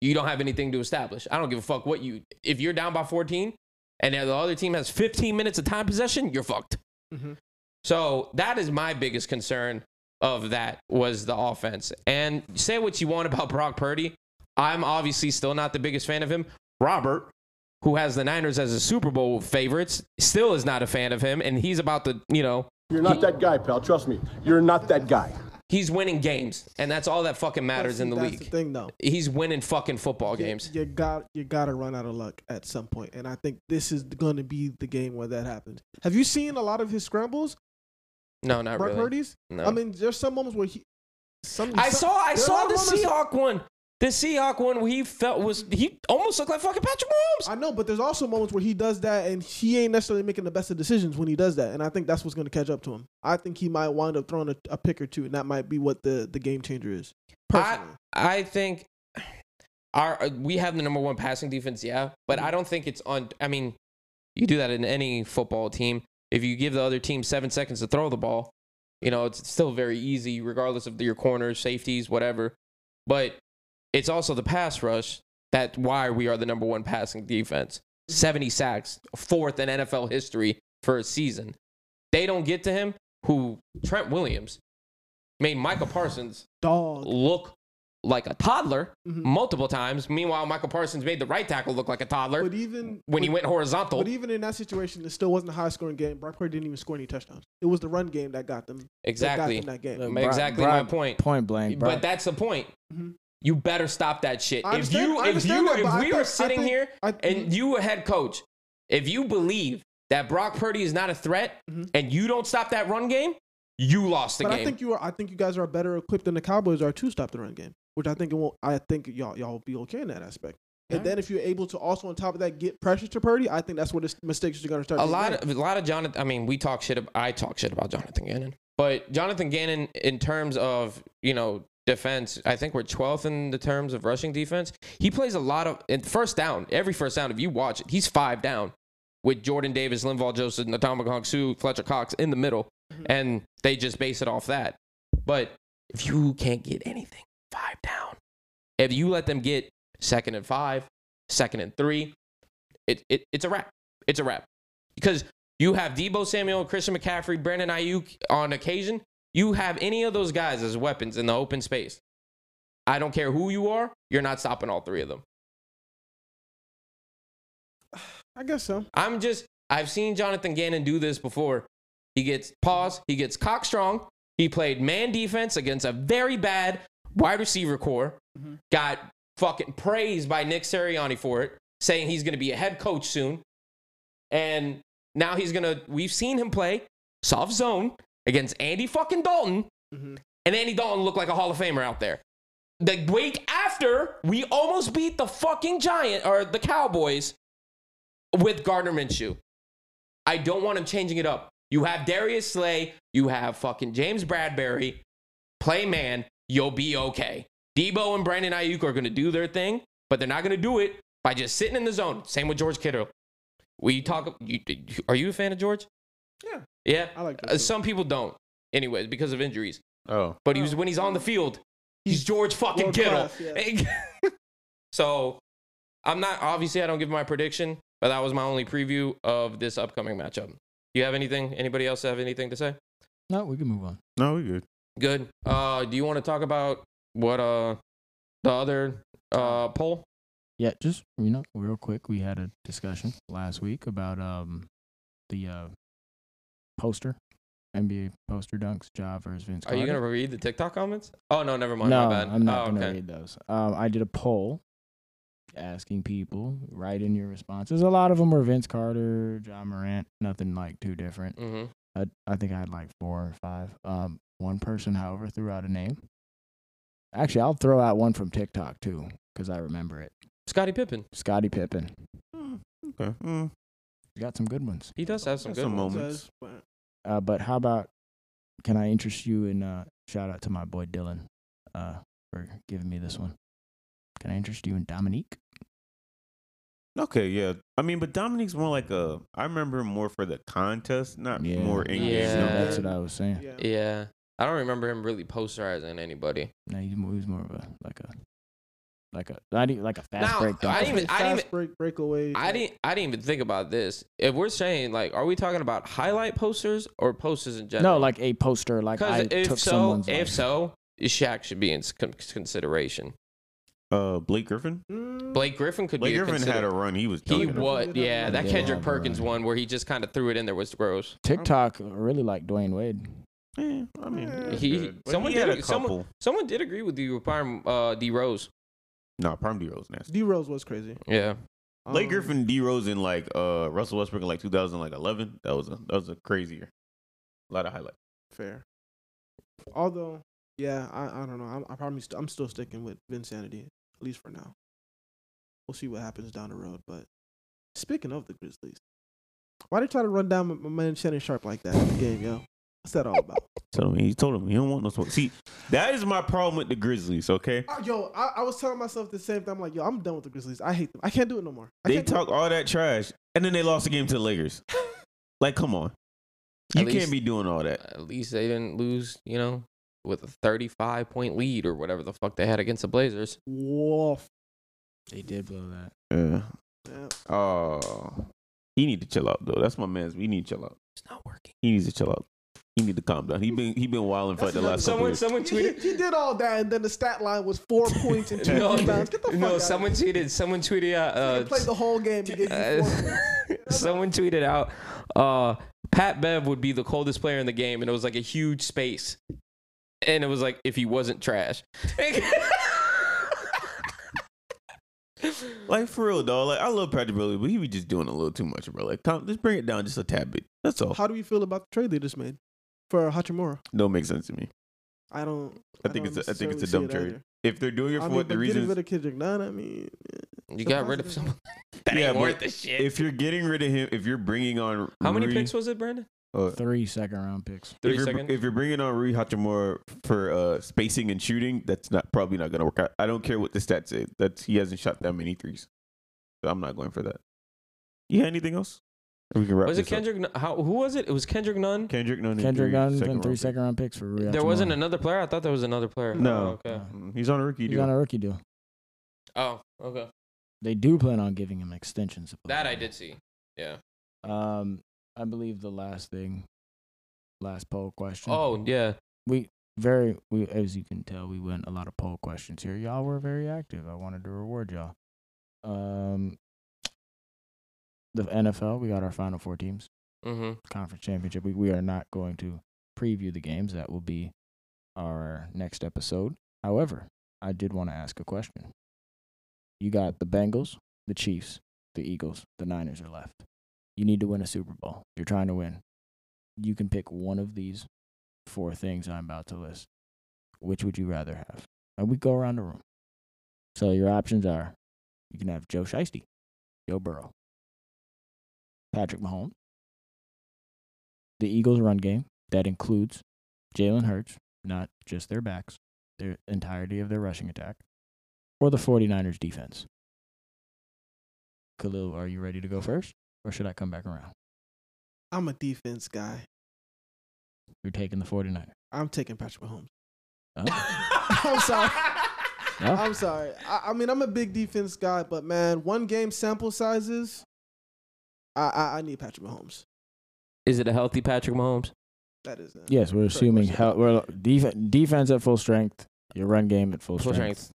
You don't have anything to establish. I don't give a fuck what you. If you're down by 14 and the other team has 15 minutes of time possession, you're fucked. Mhm. So that is my biggest concern of that was the offense. And say what you want about Brock Purdy. I'm obviously still not the biggest fan of him. Robert, who has the Niners as a Super Bowl favorites, still is not a fan of him. And he's about to, you know, You're not that guy, pal. Trust me. You're not that guy. He's winning games. And that's all that fucking matters in the see, league. The thing, though. He's winning fucking football games. You, you got you got to run out of luck at some point, and I think this is going to be the game where that happens. Have you seen a lot of his scrambles, No, not Brock really. Purdy's? No. I mean, there's some moments where he. Some, I some- saw I there are a saw the Seahawk one. The Seahawk one where he felt was he almost looked like fucking Patrick Mahomes. I know, but there's also moments where he does that, and he ain't necessarily making the best of decisions when he does that, and I think that's what's going to catch up to him. I think he might wind up throwing a, a pick or two, and that might be what the the game changer is. Personally, I think our uh, we have the number one passing defense, yeah, but I don't think it's on. I mean, you do that in any football team. If you give the other team seven seconds to throw the ball, you know it's still very easy, regardless of your corners, safeties, whatever. But it's also the pass rush that why we are the number one passing defense. Seventy sacks, fourth in NFL history for a season. They don't get to him. Who Trent Williams made Micah Parsons dog. look like a toddler Mhm. multiple times. Meanwhile, Micah Parsons made the right tackle look like a toddler But even when he went horizontal. But even in that situation, it still wasn't a high scoring game. Brock Purdy didn't even score any touchdowns. It was the run game that got them. that got exactly. them that game. Exactly Brock- my point. Point blank, bro. But that's the point. Mhm. You better stop that shit. If you if you that, if we I sitting think- here I- and you a head coach, if you believe that Brock Purdy is not a threat Mhm. and you don't stop that run game, you lost the But game. I think you are. I think you guys are better equipped than the Cowboys are to stop the run game, which I think it won't. I think y'all y'all will be okay in that aspect. And then if you're able to also on top of that get pressure to Purdy, I think that's where the mistakes are going to start. a lot of a lot of Jonathan. I mean, we talk shit. About, I talk shit about Jonathan Gannon, but Jonathan Gannon, in terms of you know defense, I think we're 12th in the terms of rushing defense. He plays a lot of in first down. Every first down, if you watch it, he's five down with Jordan Davis, Linval Joseph, Ndamukong Fletcher Cox in the middle, mm-hmm. and they just base it off that. But if you can't get anything, five down. If you let them get second and five, second and three, it, it it's a wrap. It's a wrap because you have Deebo Samuel, Christian McCaffrey, Brandon Aiyuk on occasion. You have any of those guys as weapons in the open space. I don't care who you are, you're not stopping all three of them. I guess so. I'm just, I've seen Jonathan Gannon do this before. He gets pause, he gets cock strong. He played man defense against a very bad wide receiver corps. Mm-hmm. Got fucking praised by Nick Sirianni for it, saying he's going to be a head coach soon. And now he's going to, we've seen him play soft zone against Andy fucking Dalton. Mhm. And Andy Dalton looked like a Hall of Famer out there. The week after, we almost beat the fucking Giant or the Cowboys with Gardner Minshew. I don't want him changing it up. You have Darius Slay, you have fucking James Bradberry, play man, you'll be okay. Deebo and Brandon Aiyuk are going to do their thing, but they're not going to do it by just sitting in the zone. Same with George Kittle. We talk. You, are you a fan of George? Yeah. Yeah. I like that Uh, some people don't, anyways, because of injuries. Oh, But he was when he's on the field, he's George fucking World Kittle. class, so I'm not obviously I don't give my prediction, but that was my only preview of this upcoming matchup. Do you have anything? Anybody else have anything to say? no, we can move on. no, we good. Good. Uh, do you want to talk about what uh the other uh poll? Yeah, just you know, real quick, we had a discussion last week about um the uh poster, NBA poster dunks, Ja versus Vince. Carter. Are you gonna read the TikTok comments? Oh no, never mind. no, my bad. I'm not oh, gonna okay. read those. Um, I did a poll asking people write in your responses. A lot of them were Vince Carter, John Morant, nothing like too different. Mm-hmm. I I think I had like four or five. Um, one person, however, threw out a name. Actually, I'll throw out one from TikTok too, because I remember it. Scottie Pippen. Scottie Pippen. Mm, okay. Mm. You got some good ones. He does have some Got good some ones. moments. Says, Uh, but how about can I interest you in uh shout out to my boy Dylan uh for giving me this one. Can I interest you in Dominique? Okay, yeah. I mean, but Dominique's more like a. I remember more for the contest, not Yeah. more in game. Yeah. that's what I was saying. Yeah. Yeah. I don't remember him really posterizing anybody. No, he's more, he's more of a like a like a not even like a fast Now, break. I didn't even- I didn't Fast break breakaway. I didn't I didn't even think about this. If we're saying like are we talking about highlight posters or posters in general? no, like a poster. Like I if took so, someone's. if like- so, Shaq should be in consideration. Uh, Blake Griffin. Mm, Blake Griffin could Blake be a Griffin had a run. He was. He dunking. was, He did yeah. That one. Kendrick Perkins right. one where he just kind of threw it in there was gross. TikTok really like Dwyane Wade. Yeah, I mean, Yeah. He- someone he had did- a someone- Someone did agree with you with Prime uh, D Rose. No, Prime D Rose nasty. D Rose was crazy. Yeah. Blake Um, Griffin, D Rose, in like uh Russell Westbrook in like 2011. That was a that was a crazy year. A lot of highlights. Fair. Although, yeah, I, I don't know. I'm I probably st- I'm still sticking with Vinsanity at least for now. We'll see what happens down the road. But speaking of the Grizzlies, why they try to run down my, my man Shannon Sharpe like that in the game, yo? What's that all about? So he told him he don't want no smoke. See, that is my problem with the Grizzlies. Okay, Uh, yo, I, I was telling myself the same thing. I'm like, yo, I'm done with the Grizzlies. I hate them. I can't do it no more. I they talk all that trash, and then they lost the game to the Lakers. Like, come on, you At can't be doing all that. At least they didn't lose, you know, with a 35 point lead or whatever the fuck they had against the Blazers. it. Woof. They did blow that. Yeah. Yeah. Oh, he need to chill out though. That's my man's. We need to chill out. It's not working. He needs to chill out. He need to calm down. He been he been wilding for like the That's last couple Someone, years. someone tweeted. he did all that, and then the stat line was four points and two No, rebounds. Get the fuck no, out someone of here. tweeted. Someone tweeted out. He Uh, played the whole game to get you four uh, someone tweeted out. Uh, Pat Bev would be the coldest player in the game, and it was like a huge space, and it was like if he wasn't trash. Like for real, dog. Like I love Patrick Beverley, but he be just doing a little too much, bro. Like, come, just bring it down just a tad bit. That's all. How do you feel about the trade they just made for Hachimura? Don't make sense to me. I don't. I think don't it's a- I think it's a dumb it trade. either. If they're doing it for I mean, what the but getting reasons, rid of Kendrick Nunn, I mean, you got rid of someone. That Yeah, ain't worth the shit. if you're getting rid of him, if you're bringing on How many picks was it, Brandon? uh, Three second round picks. Three if you're, seconds. if you're bringing on Rui Hachimura for uh, spacing and shooting, that's not probably not gonna work out. I don't care what the stats say. That's he hasn't shot that many threes, so I'm not going for that. You Yeah, anything else? Or we can wrap Was it this up. Kendrick? Nun- How? Who was it? It was Kendrick Nunn. Kendrick Nunn. and Kendrick three Nunn second and three round second round picks for Rui There wasn't another player. I thought there was another player. No. Oh, okay. picks. Mm, He's on a rookie. He's deal. on a rookie deal. Oh, okay. They do plan on giving him extensions. That I did see. Yeah. Um, I believe the last thing, last poll question. Oh, yeah. we very we as you can tell we went a lot of poll questions here. Y'all were very active. I wanted to reward y'all. Um, the NFL, we got our final four teams Mm-hmm. conference championship. We we are not going to preview the games. That will be our next episode. However, I did want to ask a question. You got the Bengals, the Chiefs, the Eagles, the Niners are left. You need to win a Super Bowl. You're trying to win. You can pick one of these four things I'm about to list. Which would you rather have? And we go around the room. So your options are you can have Joe Shiesty, Joe Burrow, Patrick Mahomes, the Eagles' run game. That includes Jalen Hurts, not just their backs, their entirety of their rushing attack, or the 49ers defense. Khalil, are you ready to go first? Or should I come back around? I'm a defense guy. You're taking the 49ers. I'm taking Patrick Mahomes. Oh. I'm sorry. No? I'm sorry. I, I mean, I'm a big defense guy, but man, one game sample sizes. I I, I need Patrick Mahomes. Is it a healthy Patrick Mahomes? That is. uh, Yes, we're assuming much hel- it. we're def- defense at full strength, your run game at full, Full strength. strength.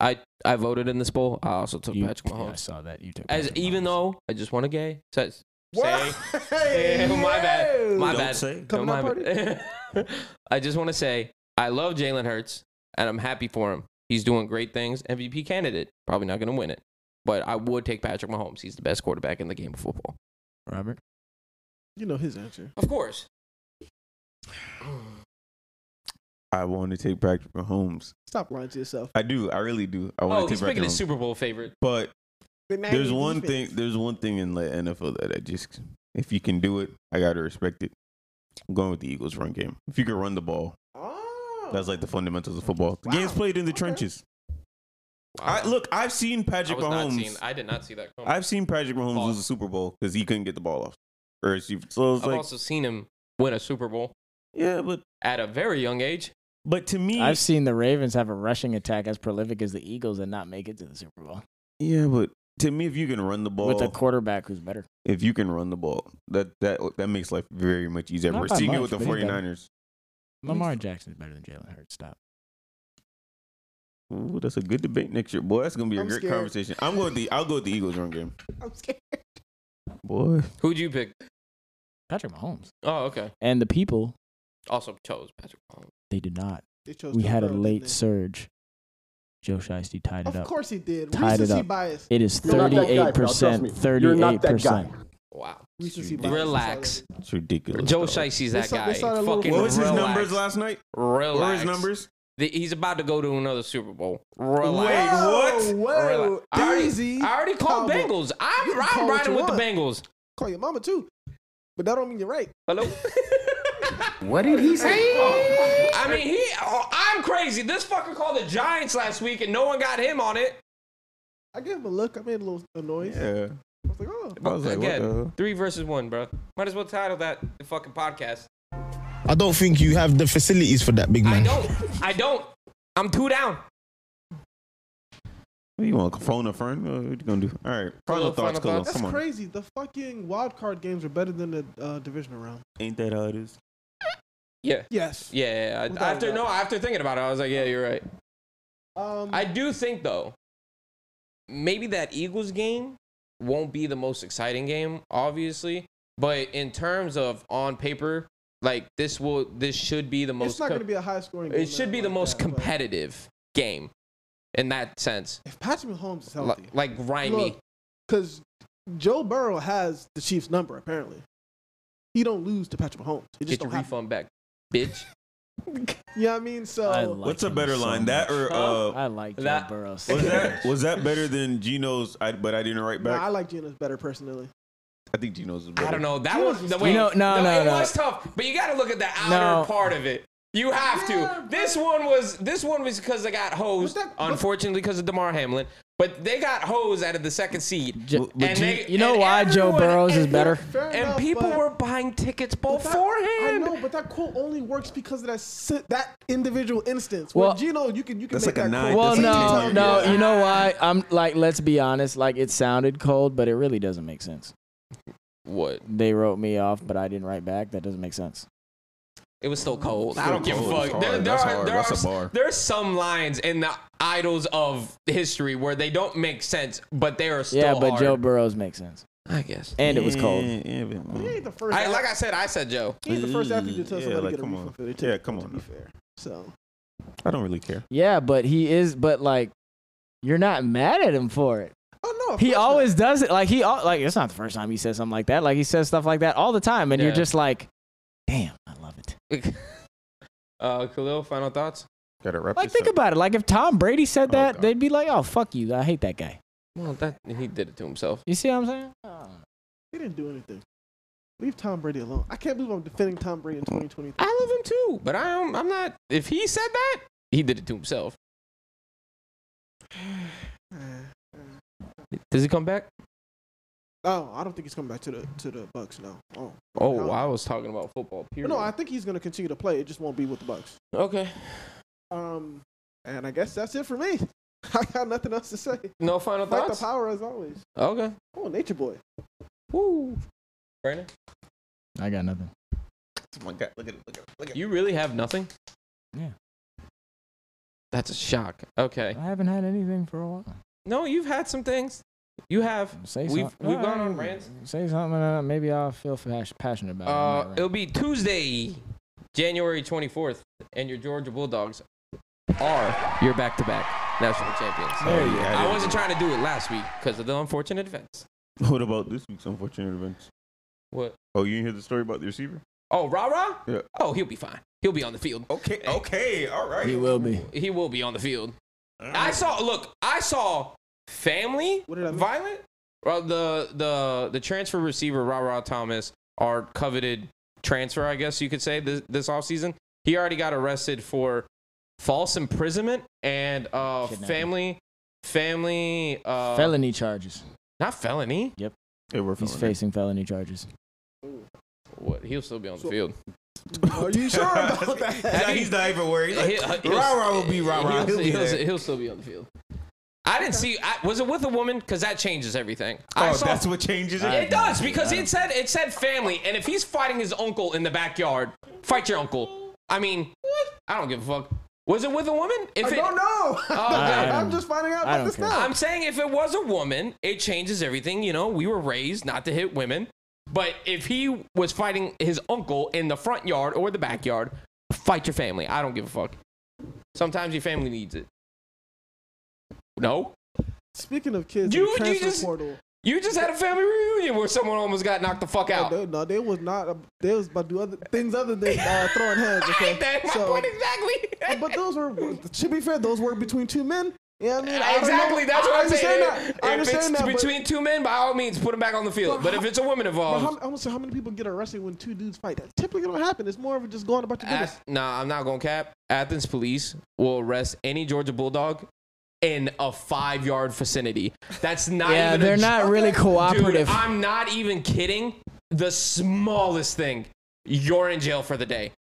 I I voted in this poll. I also took You- Patrick yeah, I Mahomes. saw that you took. As Patrick even Mahomes. though I just want a gay says What? say Hey, Yeah, my bad. My Don't bad. say. No, Coming my party? bad. I just want to say I love Jalen Hurts and I'm happy for him. He's doing great things. MVP candidate. Probably not going to win it, but I would take Patrick Mahomes. He's the best quarterback in the game of football. Robert. You know his answer. Of course. I want to take Patrick Mahomes. Stop lying to yourself. I do. I really do. I want Oh, to he's take picking Patrick his Mahomes. Super Bowl favorite. But The there's one defense. thing. There's one thing in the NFL that I just, if you can do it, I gotta respect it. I'm going with the Eagles run game. If you can run the ball, Oh. that's like the fundamentals of football. The game's played in the Okay. trenches. I look. I've seen I Patrick was not Mahomes. seeing. I did not see that coming. I've seen Patrick Mahomes Pause. lose a Super Bowl because he couldn't get the ball off. Or is he- so it's I've like, also seen him win a Super Bowl yeah, but at a very young age. but to me, I've seen the Ravens have a rushing attack as prolific as the Eagles and not make it to the Super Bowl yeah, but to me, if you can run the ball, with a quarterback who's better. if you can run the ball, that that that makes life very much easier. Not We're by seeing it with the but he's better. 49ers. Lamar Jackson's better than Jalen Hurts. Stop. Ooh, that's a good debate next year, boy. That's gonna be a I'm great scared. conversation. I'm going with the I'll go with the Eagles run game, I'm scared. boy. Who'd you pick? Patrick Mahomes Oh, okay. and the people Also chose Patrick Mahomes. they did not. They chose We Joe had a Burrow, didn't late they? surge. Joe Shiesty tied it Of up. course he did. Tied it Recency up. bias. It is You're not that guy, pal. thirty-eight Trust percent. me. You're not Thirty-eight that guy. percent. Wow. Recency Relax. bias. Relax. It's ridiculous. Joe dog. Shiesty's They that saw- guy. saw that little- Fucking What was his relax. numbers last night? Relax. What were his numbers? The- he's about to go to another Super Bowl. Relax. Wait, what? Whoa, Relax. I already. I already called Cowboy. Bengals. You I'm, I'm call riding you with the. Bengals. Call your mama too, but that don't mean you're right. Hello? What did he say? I mean, he. Oh, I'm crazy. This fucker called the Giants last week and no one got him on it. I gave him a look. I made a little a noise. Yeah. I was like, oh. I was like, what Again, the hell? three versus one, bro. Might as well title that the fucking podcast. I don't think you have the facilities for that, big man. I don't. I don't. I'm two down. What you want to phone a friend? What are you gonna do? All right. Final Final thoughts, Khalil. thoughts? That's Come on. crazy. The fucking wild card games are better than the uh, divisional round. Ain't that how it is? Yeah. Yes. Yeah, yeah, yeah. Without After doubt. no, after thinking about it, I was like, yeah, you're right. Um, I do think though, maybe that Eagles game won't be the most exciting game, obviously, but in terms of on paper, like this will this should be the most. it's not com- going to be a high scoring. game it should be the like most that, but competitive game, in that sense. If Patrick Mahomes is Like, healthy, like grimy. because Joe Burrow has the Chiefs' number apparently. He don't lose to Patrick Mahomes. He just Get your don't refund back, bitch. yeah, I mean? So I like What's a better so line? That or uh, I like Joe That- Burrow. so was that was that better than Geno's? I, but I didn't write nah, back. I like Geno's better personally. I think Geno's is better. I don't know. That Yours was the way. No, no, no, it no. was tough, but you got to look at the outer No. part of it. You have Yeah, to. This one was this one was because they got hosed. But that- but- unfortunately, because of Damar Hamlin, but they got hosed out of the second seed. Jo- and G- they, you know and why Joe everyone- Burrows is and- better? Fair And enough, people but- were buying tickets but that- beforehand. I know, but that quote only works because of that si- that individual instance. Well- Well, Gino, you can you can That's make like a that nine- quote. Well, That's no, ten-year no. deal. You know why? I'm like, let's be honest. Like, it sounded cold, but it really doesn't make sense. What? They wrote me off, but I didn't write back. That doesn't make sense. It was still cold. I don't give a fuck. There, hard. there That's are, hard. there That's are a bar. there's some lines in the idols of history where they don't make sense, but they are still yeah, but hard. Joe Burrows makes sense, I guess. and it was cold. Yeah, yeah, but- he ain't the first. I, like I said, I said Joe. he ain't the first athlete to tell Yeah, somebody like, to get a come refund on. for their Yeah, ticket, come To be fair, so I don't really care. Yeah, but he is. But like, you're not mad at him for it. Oh no, He course not. always does it. Like he, al- like it's not the first time he says something like that. Like he says stuff like that all the time, and you're just like, damn, I love it. uh, Khalil, final thoughts? Gotta wrap Like think up. about it. Like if Tom Brady said Oh, that, God. they'd be like, oh fuck you, I hate that guy. Well, that he did it to himself. You see what I'm saying? He didn't do anything. Leave Tom Brady alone. I can't believe I'm defending Tom Brady in 2023. I love him too, but I'm I'm not. If he said that, he did it to himself. Does he come back? Oh, I don't think he's coming back to the to the Bucks. now. Oh. Oh, no. I was talking about football. But Period. no, I think he's going to continue to play. It just won't be with the Bucks. okay. Um, and I guess that's it for me. I got nothing else to say. No final thoughts. Fight the power as always. Okay. Oh, Nature Boy. Woo. Brandon, I got nothing. Oh my God, look at it, look at it, look at it. you really have nothing. Yeah. That's a shock. Okay. I haven't had anything for a while. No, you've had some things. You have. Say We've- something. we've gone on Alright, rants. Say something. And maybe I'll feel pas- passionate about it. Uh, it'll be Tuesday, January 24th, and your Georgia Bulldogs are your back-to-back national champions. There you go. I wasn't trying to do it last week because of the unfortunate events. What about this week's unfortunate events? What? Oh, you didn't hear the story about the receiver? Oh, rah rah. Yeah. Oh, he'll be fine. He'll be on the field. Okay, okay, all right. He will be. He will be on the field. I saw. Look, I saw family What did I miss? violent. Well, the the the transfer receiver Ra Ra Thomas, our coveted transfer, I guess you could say this this offseason. He already got arrested for false imprisonment and uh, family family. Uh, felony charges. Not felony. They were He's feeling facing felony charges. What? He'll still be on the So- field. Are you sure about that? Nah, he's not even worried. He's He'll- like, he'll- rah rah will be rah rah. He'll, He'll be he'll- there. he'll still be on the field. I didn't see. I, was it with a woman? Because that changes everything. Oh, I Oh, saw- that's what changes it. It does because it said it said family, and if he's fighting his uncle in the backyard, fight your uncle. I mean, I don't give a fuck. Was it with a woman? If I it, don't know. Oh. I'm just finding out I about don't this care. now. I'm saying if it was a woman, it changes everything. You know, we were raised not to hit women. But if he was fighting his uncle in the front yard or the backyard, fight your family. I don't give a fuck. Sometimes your family needs it. No? Speaking of kids, You- you just- portal. You just had a family reunion where someone almost got knocked the fuck No, out. they, no, they was not. They was about to do other things other than uh, throwing hands. Okay, That's my so, point exactly. but those were. To be fair, those were between two men. Yeah, I mean, I exactly. That's I what I'm saying. That. I If understand it's that. between two men, by all means, put them back on the field. But But how- if it's a woman involved, how, I want to say how many people get arrested when two dudes fight? That typically don't happen. It's more of just going about your business. Ath- nah, I'm not gonna cap. Athens police will arrest any Georgia Bulldog in a five yard vicinity. That's not Yeah, even. they're j- not really Dude, cooperative. I'm not even kidding. The smallest thing, you're in jail for the day.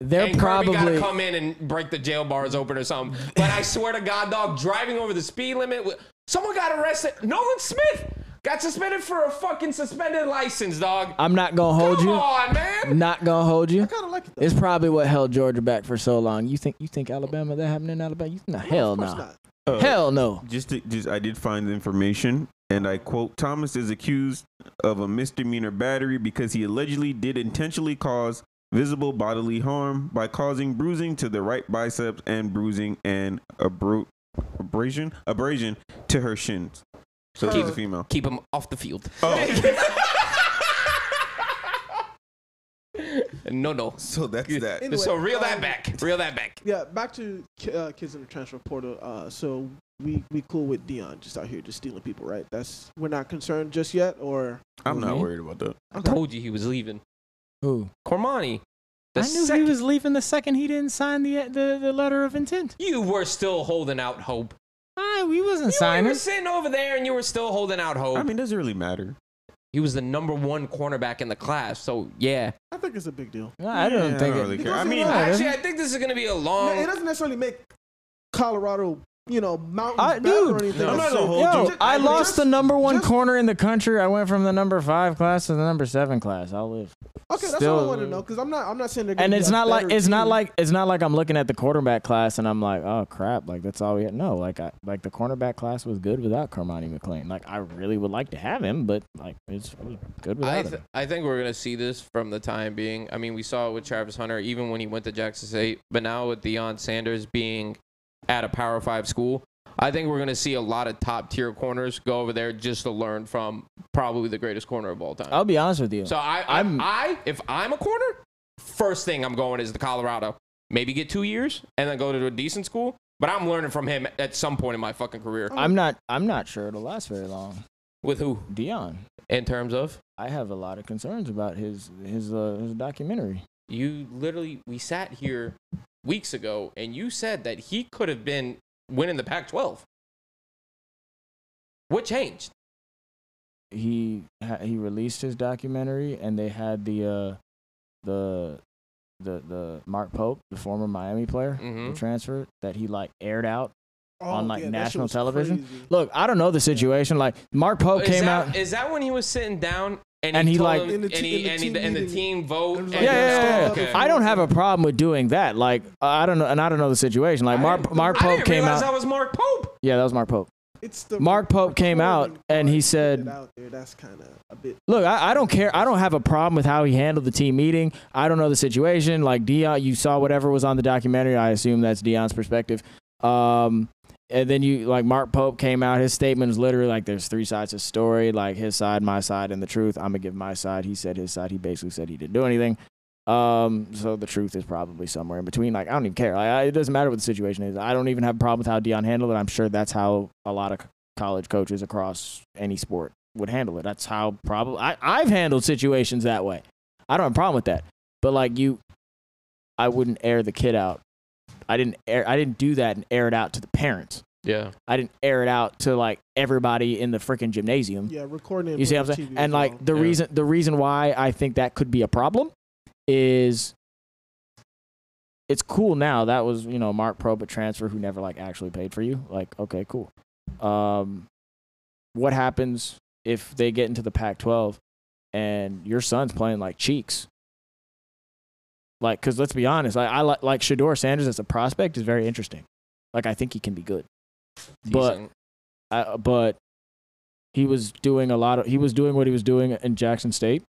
They're and Kirby gotta come in and break the jail bars open or something. But I swear to God, dog, driving over the speed limit. Someone got arrested. Nolan Smith got suspended for a fucking suspended license, dog. I'm not gonna hold Come you. on, man. Not gonna hold you. I kind of like it. Though. It's probably what held Georgia back for so long. You think you think Alabama that happened in Alabama? You no, hell of no. not. Uh, Hell no. Just, to, just, I did find the information, and I quote: Thomas is accused of a misdemeanor battery because he allegedly did intentionally cause visible bodily harm by causing bruising to the right biceps and bruising and abru- abrasion, abrasion to her shins. So she's a female. Keep him off the field. Oh, No, no. so that's that. Anyway, so reel that um, back. Reel that back. Yeah, back to uh, kids in the transfer portal. Uh, so we we cool with Deion just out here just stealing people, right? That's we're not concerned just yet, or I'm not worried about that. I told you he was leaving. Who? Cormani. The I knew second- he was leaving the second he didn't sign the the, the letter of intent. You were still holding out hope. Ah, we wasn't signing. You were sitting over there and you were still holding out hope. I mean, does it really matter? He was the number one cornerback in the class. So yeah. I think it's a big deal. No, I don't Yeah, think I it. don't really care. Because I you mean, Actually, I think this is gonna be a long. No, it doesn't necessarily make Colorado, you know, mountains I- dude, or anything. I'm not gonna so- hold Yo, you. I just- lost the number one just- corner in the country. I went from the number five class to the number seven class. I'll live. Okay, that's still- all I want to know because I'm not. I'm not saying they're. And it's a not like better it's not like it's not like I'm looking at the quarterback class and I'm like, oh crap, like that's all we had. No, like I like the cornerback class was good without Cormani McClain. Like I really would like to have him, but like it's it good without I, him. I think we're gonna see this from the time being. I mean, we saw it with Travis Hunter, even when he went to Jackson State, but now with Deion Sanders being at a Power Five school, I think we're gonna see a lot of top tier corners go over there just to learn from probably the greatest corner of all time. I'll be honest with you. So I, I, I'm- I, if I'm a corner, first thing I'm going is the Colorado. Maybe get two years and then go to a decent school. But I'm learning from him at some point in my fucking career. I'm not I'm not sure it'll last very long. With who? Deion. In terms of I have a lot of concerns about his his uh, his documentary. You, literally, we sat here weeks ago and you said that he could have been winning the Pac-12. What changed? He he released his documentary and they had the uh the the the Mark Pope, the former Miami player, Mhm. the transfer that he like aired out on, like, Oh, yeah, national television? crazy. Look, I don't know the situation. Like Mark Pope is, came that, out. is that when he was sitting down and, And he, he, like- him- In the and, he, in the and, he, team and the team vote? It and- like- yeah, yeah, yeah, yeah. Okay. I don't have a problem with doing that. Like I don't know, and I don't know the situation. Like I Mark didn't- I Pope didn't came out. that was Mark Pope. Yeah, that was Mark Pope. It's the Mark Pope came out and he said- put it out there, that's kind of a bit. Look, I, I don't care. I don't have a problem with how he handled the team meeting. I don't know the situation. Like Deion, you saw whatever was on the documentary. I assume that's Deion's perspective. Um, and then you like Mark Pope came out. His statement was literally like, "There's three sides to the story. Like his side, my side, and the truth. I'm gonna give my side." He said his side. He basically said he didn't do anything. Um, so the truth is probably somewhere in between. Like I don't even care. Like, I, it doesn't matter what the situation is. I don't even have a problem with how Deion handled it. I'm sure that's how a lot of college coaches across any sport would handle it. That's how probably I, I've handled situations that way. I don't have a problem with that. But like you, I wouldn't air the kid out. I didn't air. I didn't do that and air it out to the parents. Yeah. I didn't air it out to like everybody in the freaking gymnasium. Yeah, recording. it You see what I'm saying? TV And as like well. the Yeah. reason the reason why I think that could be a problem is it's cool now. That was, you know, Mark Probert transfer who never like actually paid for you. Like, okay, cool. Um what happens if they get into the Pac 12 and your son's playing like cheeks? Like, cause let's be honest, I, I like like Shedeur Sanders as a prospect is very interesting. Like, I think he can be good, but I, but he was doing a lot of he was doing what he was doing in Jackson State,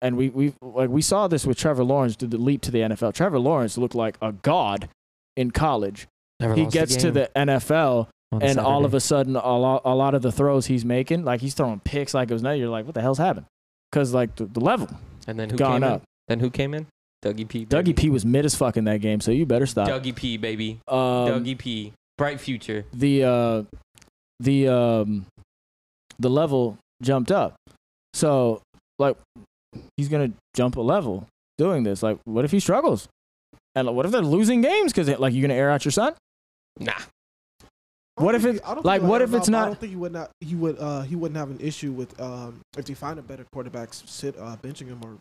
and we we like we saw this with Trevor Lawrence did the leap to the NFL. Trevor Lawrence looked like a god in college. Never he gets to the NFL, and all of a sudden, a lot a lot of the throws he's making, like he's throwing picks like it was nothing. You're like, what the hell's happened? Because like the, the level and then who gone came up. in? Then who came in? Dougie P. Dougie. P was mid as fuck in that game, so you better stop. Dougie P. Baby. Um, Dougie P. Bright future. the uh the um the level jumped up. So like he's gonna jump a level doing this. Like what if he struggles? And like, what if they're losing games because like you're gonna air out your son? Nah. What if think it- he- I don't like, think he what would if have- it's I not- don't think he would not. He would. Uh, he wouldn't have an issue with um if they find a better quarterback, sit uh, benching him or.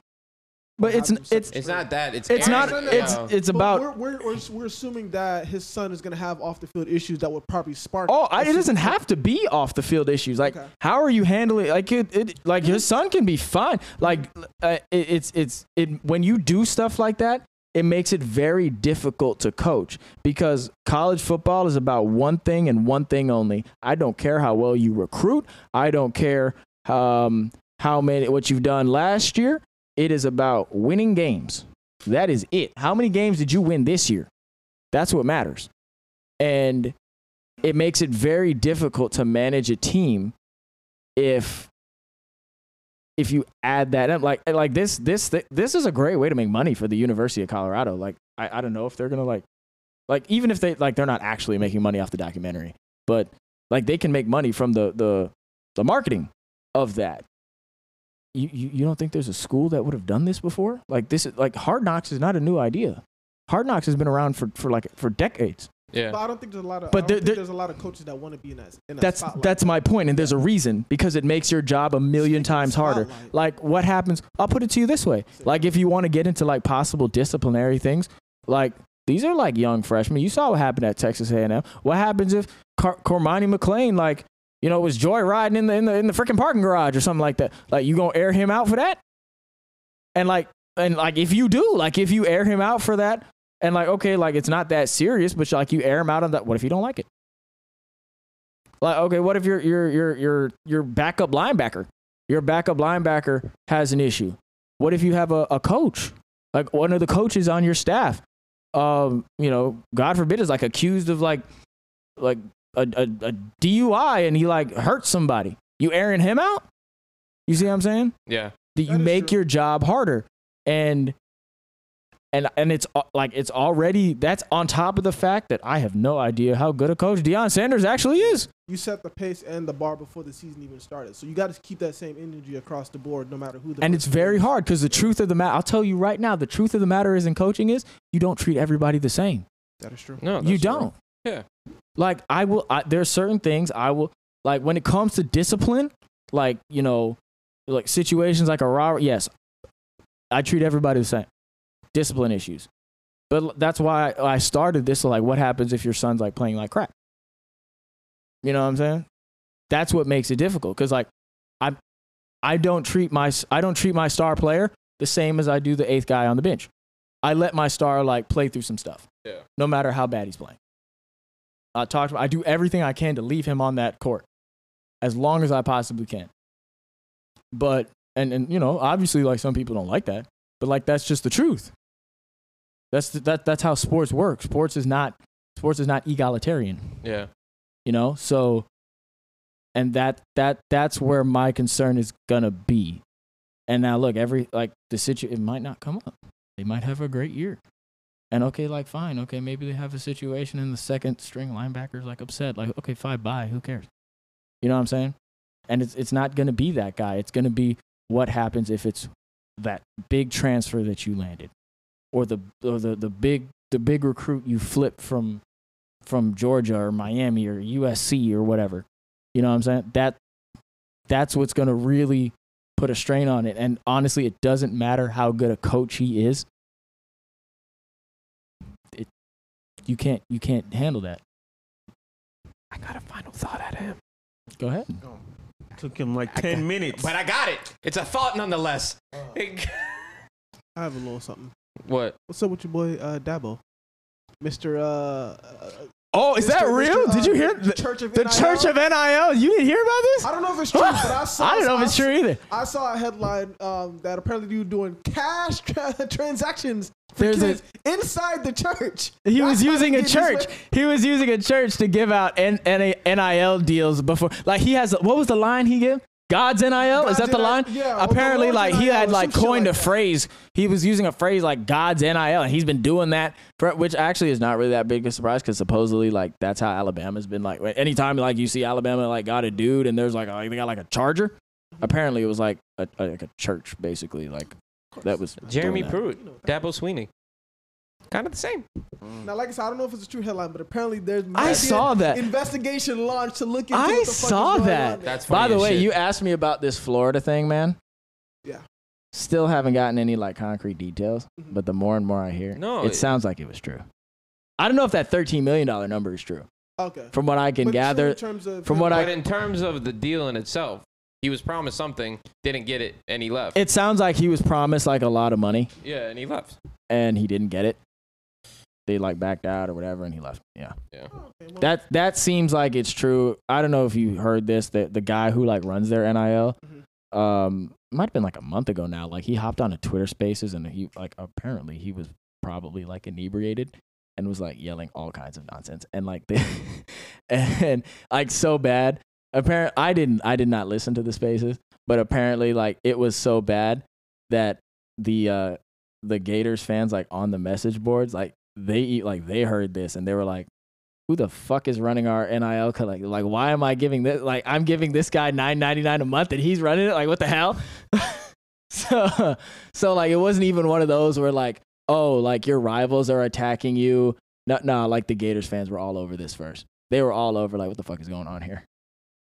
But it's have him set it's It's not that. It's it's not Aaron- it's Yeah. it's But about We're, we're, we're, we're assuming that his son is going to have off the field issues that would probably spark. Oh, I, a it doesn't have to be off the field issues. Like, Okay. how are you handling? Like, it, it like his son can be fine. Like, uh, it, it's it's it when you do stuff like that, it makes it very difficult to coach because college football is about one thing and one thing only. I don't care how well you recruit. I don't care um, how many what you've done last year. It is about winning games. That is it. How many games did you win this year? That's what matters. And it makes it very difficult to manage a team if if you add that up like like this this this is a great way to make money for the University of Colorado like I, I don't know if they're gonna like like even if they like they're not actually making money off the documentary but like they can make money from the the the marketing of that you, you you don't think there's a school that would have done this before like this is like hard knocks is not a new idea hard knocks has been around for for like for decades Yeah. But I don't think there's a lot of. But there- there- there's a lot of coaches that want to be in that. In that that's spotlight. that's my point and there's a reason because it makes your job a million times harder like what happens i'll put it to you this way like if you want to get into like possible disciplinary things like these are like young freshmen you saw what happened at texas a&m what happens if Car- Cormani McClain like you know it was joy riding in the in the, in the freaking parking garage or something like that. Like you gonna air him out for that? And like and like if you do like if you air him out for that and like okay like it's not that serious but like you air him out on that what if you don't like it? Like, okay, what if your your your your your backup linebacker, your backup linebacker has an issue? What if you have a, a coach, like one of the coaches on your staff, um, you know, God forbid, is like accused of like like a, a, a DUI and he like hurt somebody? You airing him out? You see what I'm saying? Yeah. that you That is make true. your job harder and and and it's uh, like it's already that's on top of the fact that I have no idea how good a coach Deion Sanders actually is. you set the pace and the bar before the season even started. So you got to keep that same energy across the board, no matter who. the And it's very is. hard because the truth of the matter, I'll tell you right now, the truth of the matter is in coaching is you don't treat everybody the same. That is true. No. you don't. Yeah. Like I will, I, there are certain things I will like when it comes to discipline, like you know, like situations like a raw. Yes, I treat everybody the same. Discipline issues, but that's why I started this. Like, what happens if your son's like playing like crap? You know what I'm saying? That's what makes it difficult because like I, I don't treat my I don't treat my star player the same as I do the eighth guy on the bench. I let my star like play through some stuff Yeah. no matter how bad he's playing. I talk. to I do everything I can to leave him on that court as long as I possibly can. But and and you know, obviously, like some people don't like that, but like that's just the truth. That's the, that that's how sports work. Sports is not sports is not egalitarian. Yeah. You know, so and that that that's where my concern is gonna be. And now look, every like the situation, it might not come up. They might have a great year. And okay, like fine, okay, maybe they have a situation and the second string linebacker's like upset. Like, okay, fine, bye. Who cares? You know what I'm saying? And it's it's not gonna be that guy. It's gonna be what happens if it's that big transfer that you landed. Or the or the, the big the big recruit you flip from from Georgia or Miami or USC or whatever. You know what I'm saying? That that's what's to really put a strain on it. And honestly, it doesn't matter how good a coach he is. You can't you can't handle that. I got a final thought at him. Go ahead. Took him like ten minutes. But I got it. It's a thought nonetheless. I have a little something. what? What's up with your boy uh, Dabo, Mister? Uh, uh, Oh, is that real? Did you uh, hear the Church of the NIL? Church of NIL? You didn't hear about this? I don't know if it's true, but I saw. I don't know if it's true either. I saw a headline um, that apparently you were doing cash tra- transactions for There's a- inside the church. He was using a church. He was using a church to give out N- N- NIL deals before. Like he has. What was the line he gave? God's NIL. Is that the line? yeah, Apparently, Lord's like he had like coined like a phrase. He was using a phrase like God's NIL, and he's been doing that for which actually is not really that big a surprise because supposedly like that's how Alabama's been like. Anytime like you see Alabama like got a dude and there's like a, they got like a charger. Apparently, it was like a, like a church basically like that was Jeremy doing that. Pruitt, Dabo Swinney. Kind of the same. Now, like I said, I don't know if it's a true headline, but apparently there's I saw that. investigation launched to look into I what the fuck saw is going that. on there. That's funny By the as way, shit. you asked me about this Florida thing, man. Yeah. Still haven't gotten any like concrete details, Mhm. but the more and more I hear, No, it it- sounds like it was true. I don't know if that thirteen million dollar number is true. Okay. From what I can But true gather, in terms of from what I- But in terms of the deal in itself, he was promised something, didn't get it, and he left. it sounds like he was promised like a lot of money yeah, and he left. and he didn't get it. They like backed out or whatever, and he left. Yeah, Yeah. Okay, well, that that seems like it's true. I don't know if you heard this. That the guy who like runs their NIL, Mhm. um, might have been like a month ago now. Like he hopped on a Twitter Spaces and he like apparently he was probably like inebriated and was like yelling all kinds of nonsense and like the and like so bad. Apparent I didn't I did not listen to the Spaces, but apparently like it was so bad that the uh the Gators fans like on the message boards like they eat like they heard this and they were like who the fuck is running our NIL collect? Like, why am I giving this? Like, I'm giving this guy nine ninety nine a month, and he's running it. Like, what the hell? so, so like, it wasn't even one of those where like, oh, like your rivals are attacking you. No, no, like the Gators fans were all over this first. They were all over like, what the fuck is going on here?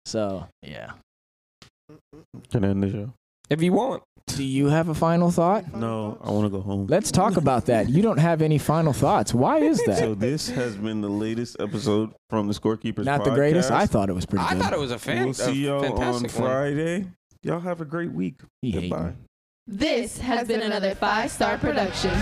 So, yeah. Can I end the show? If you want. Do you have a final thought? No, I want to go home. Let's talk about that. You don't have any final thoughts. Why is that? So this has been the latest episode from the Scorekeepers. Not the greatest. I thought it was pretty good. I good. thought it was a fan. We'll see y'all on fantastic one. Friday. Y'all have a great week. He hating. Goodbye. This has been another five star production.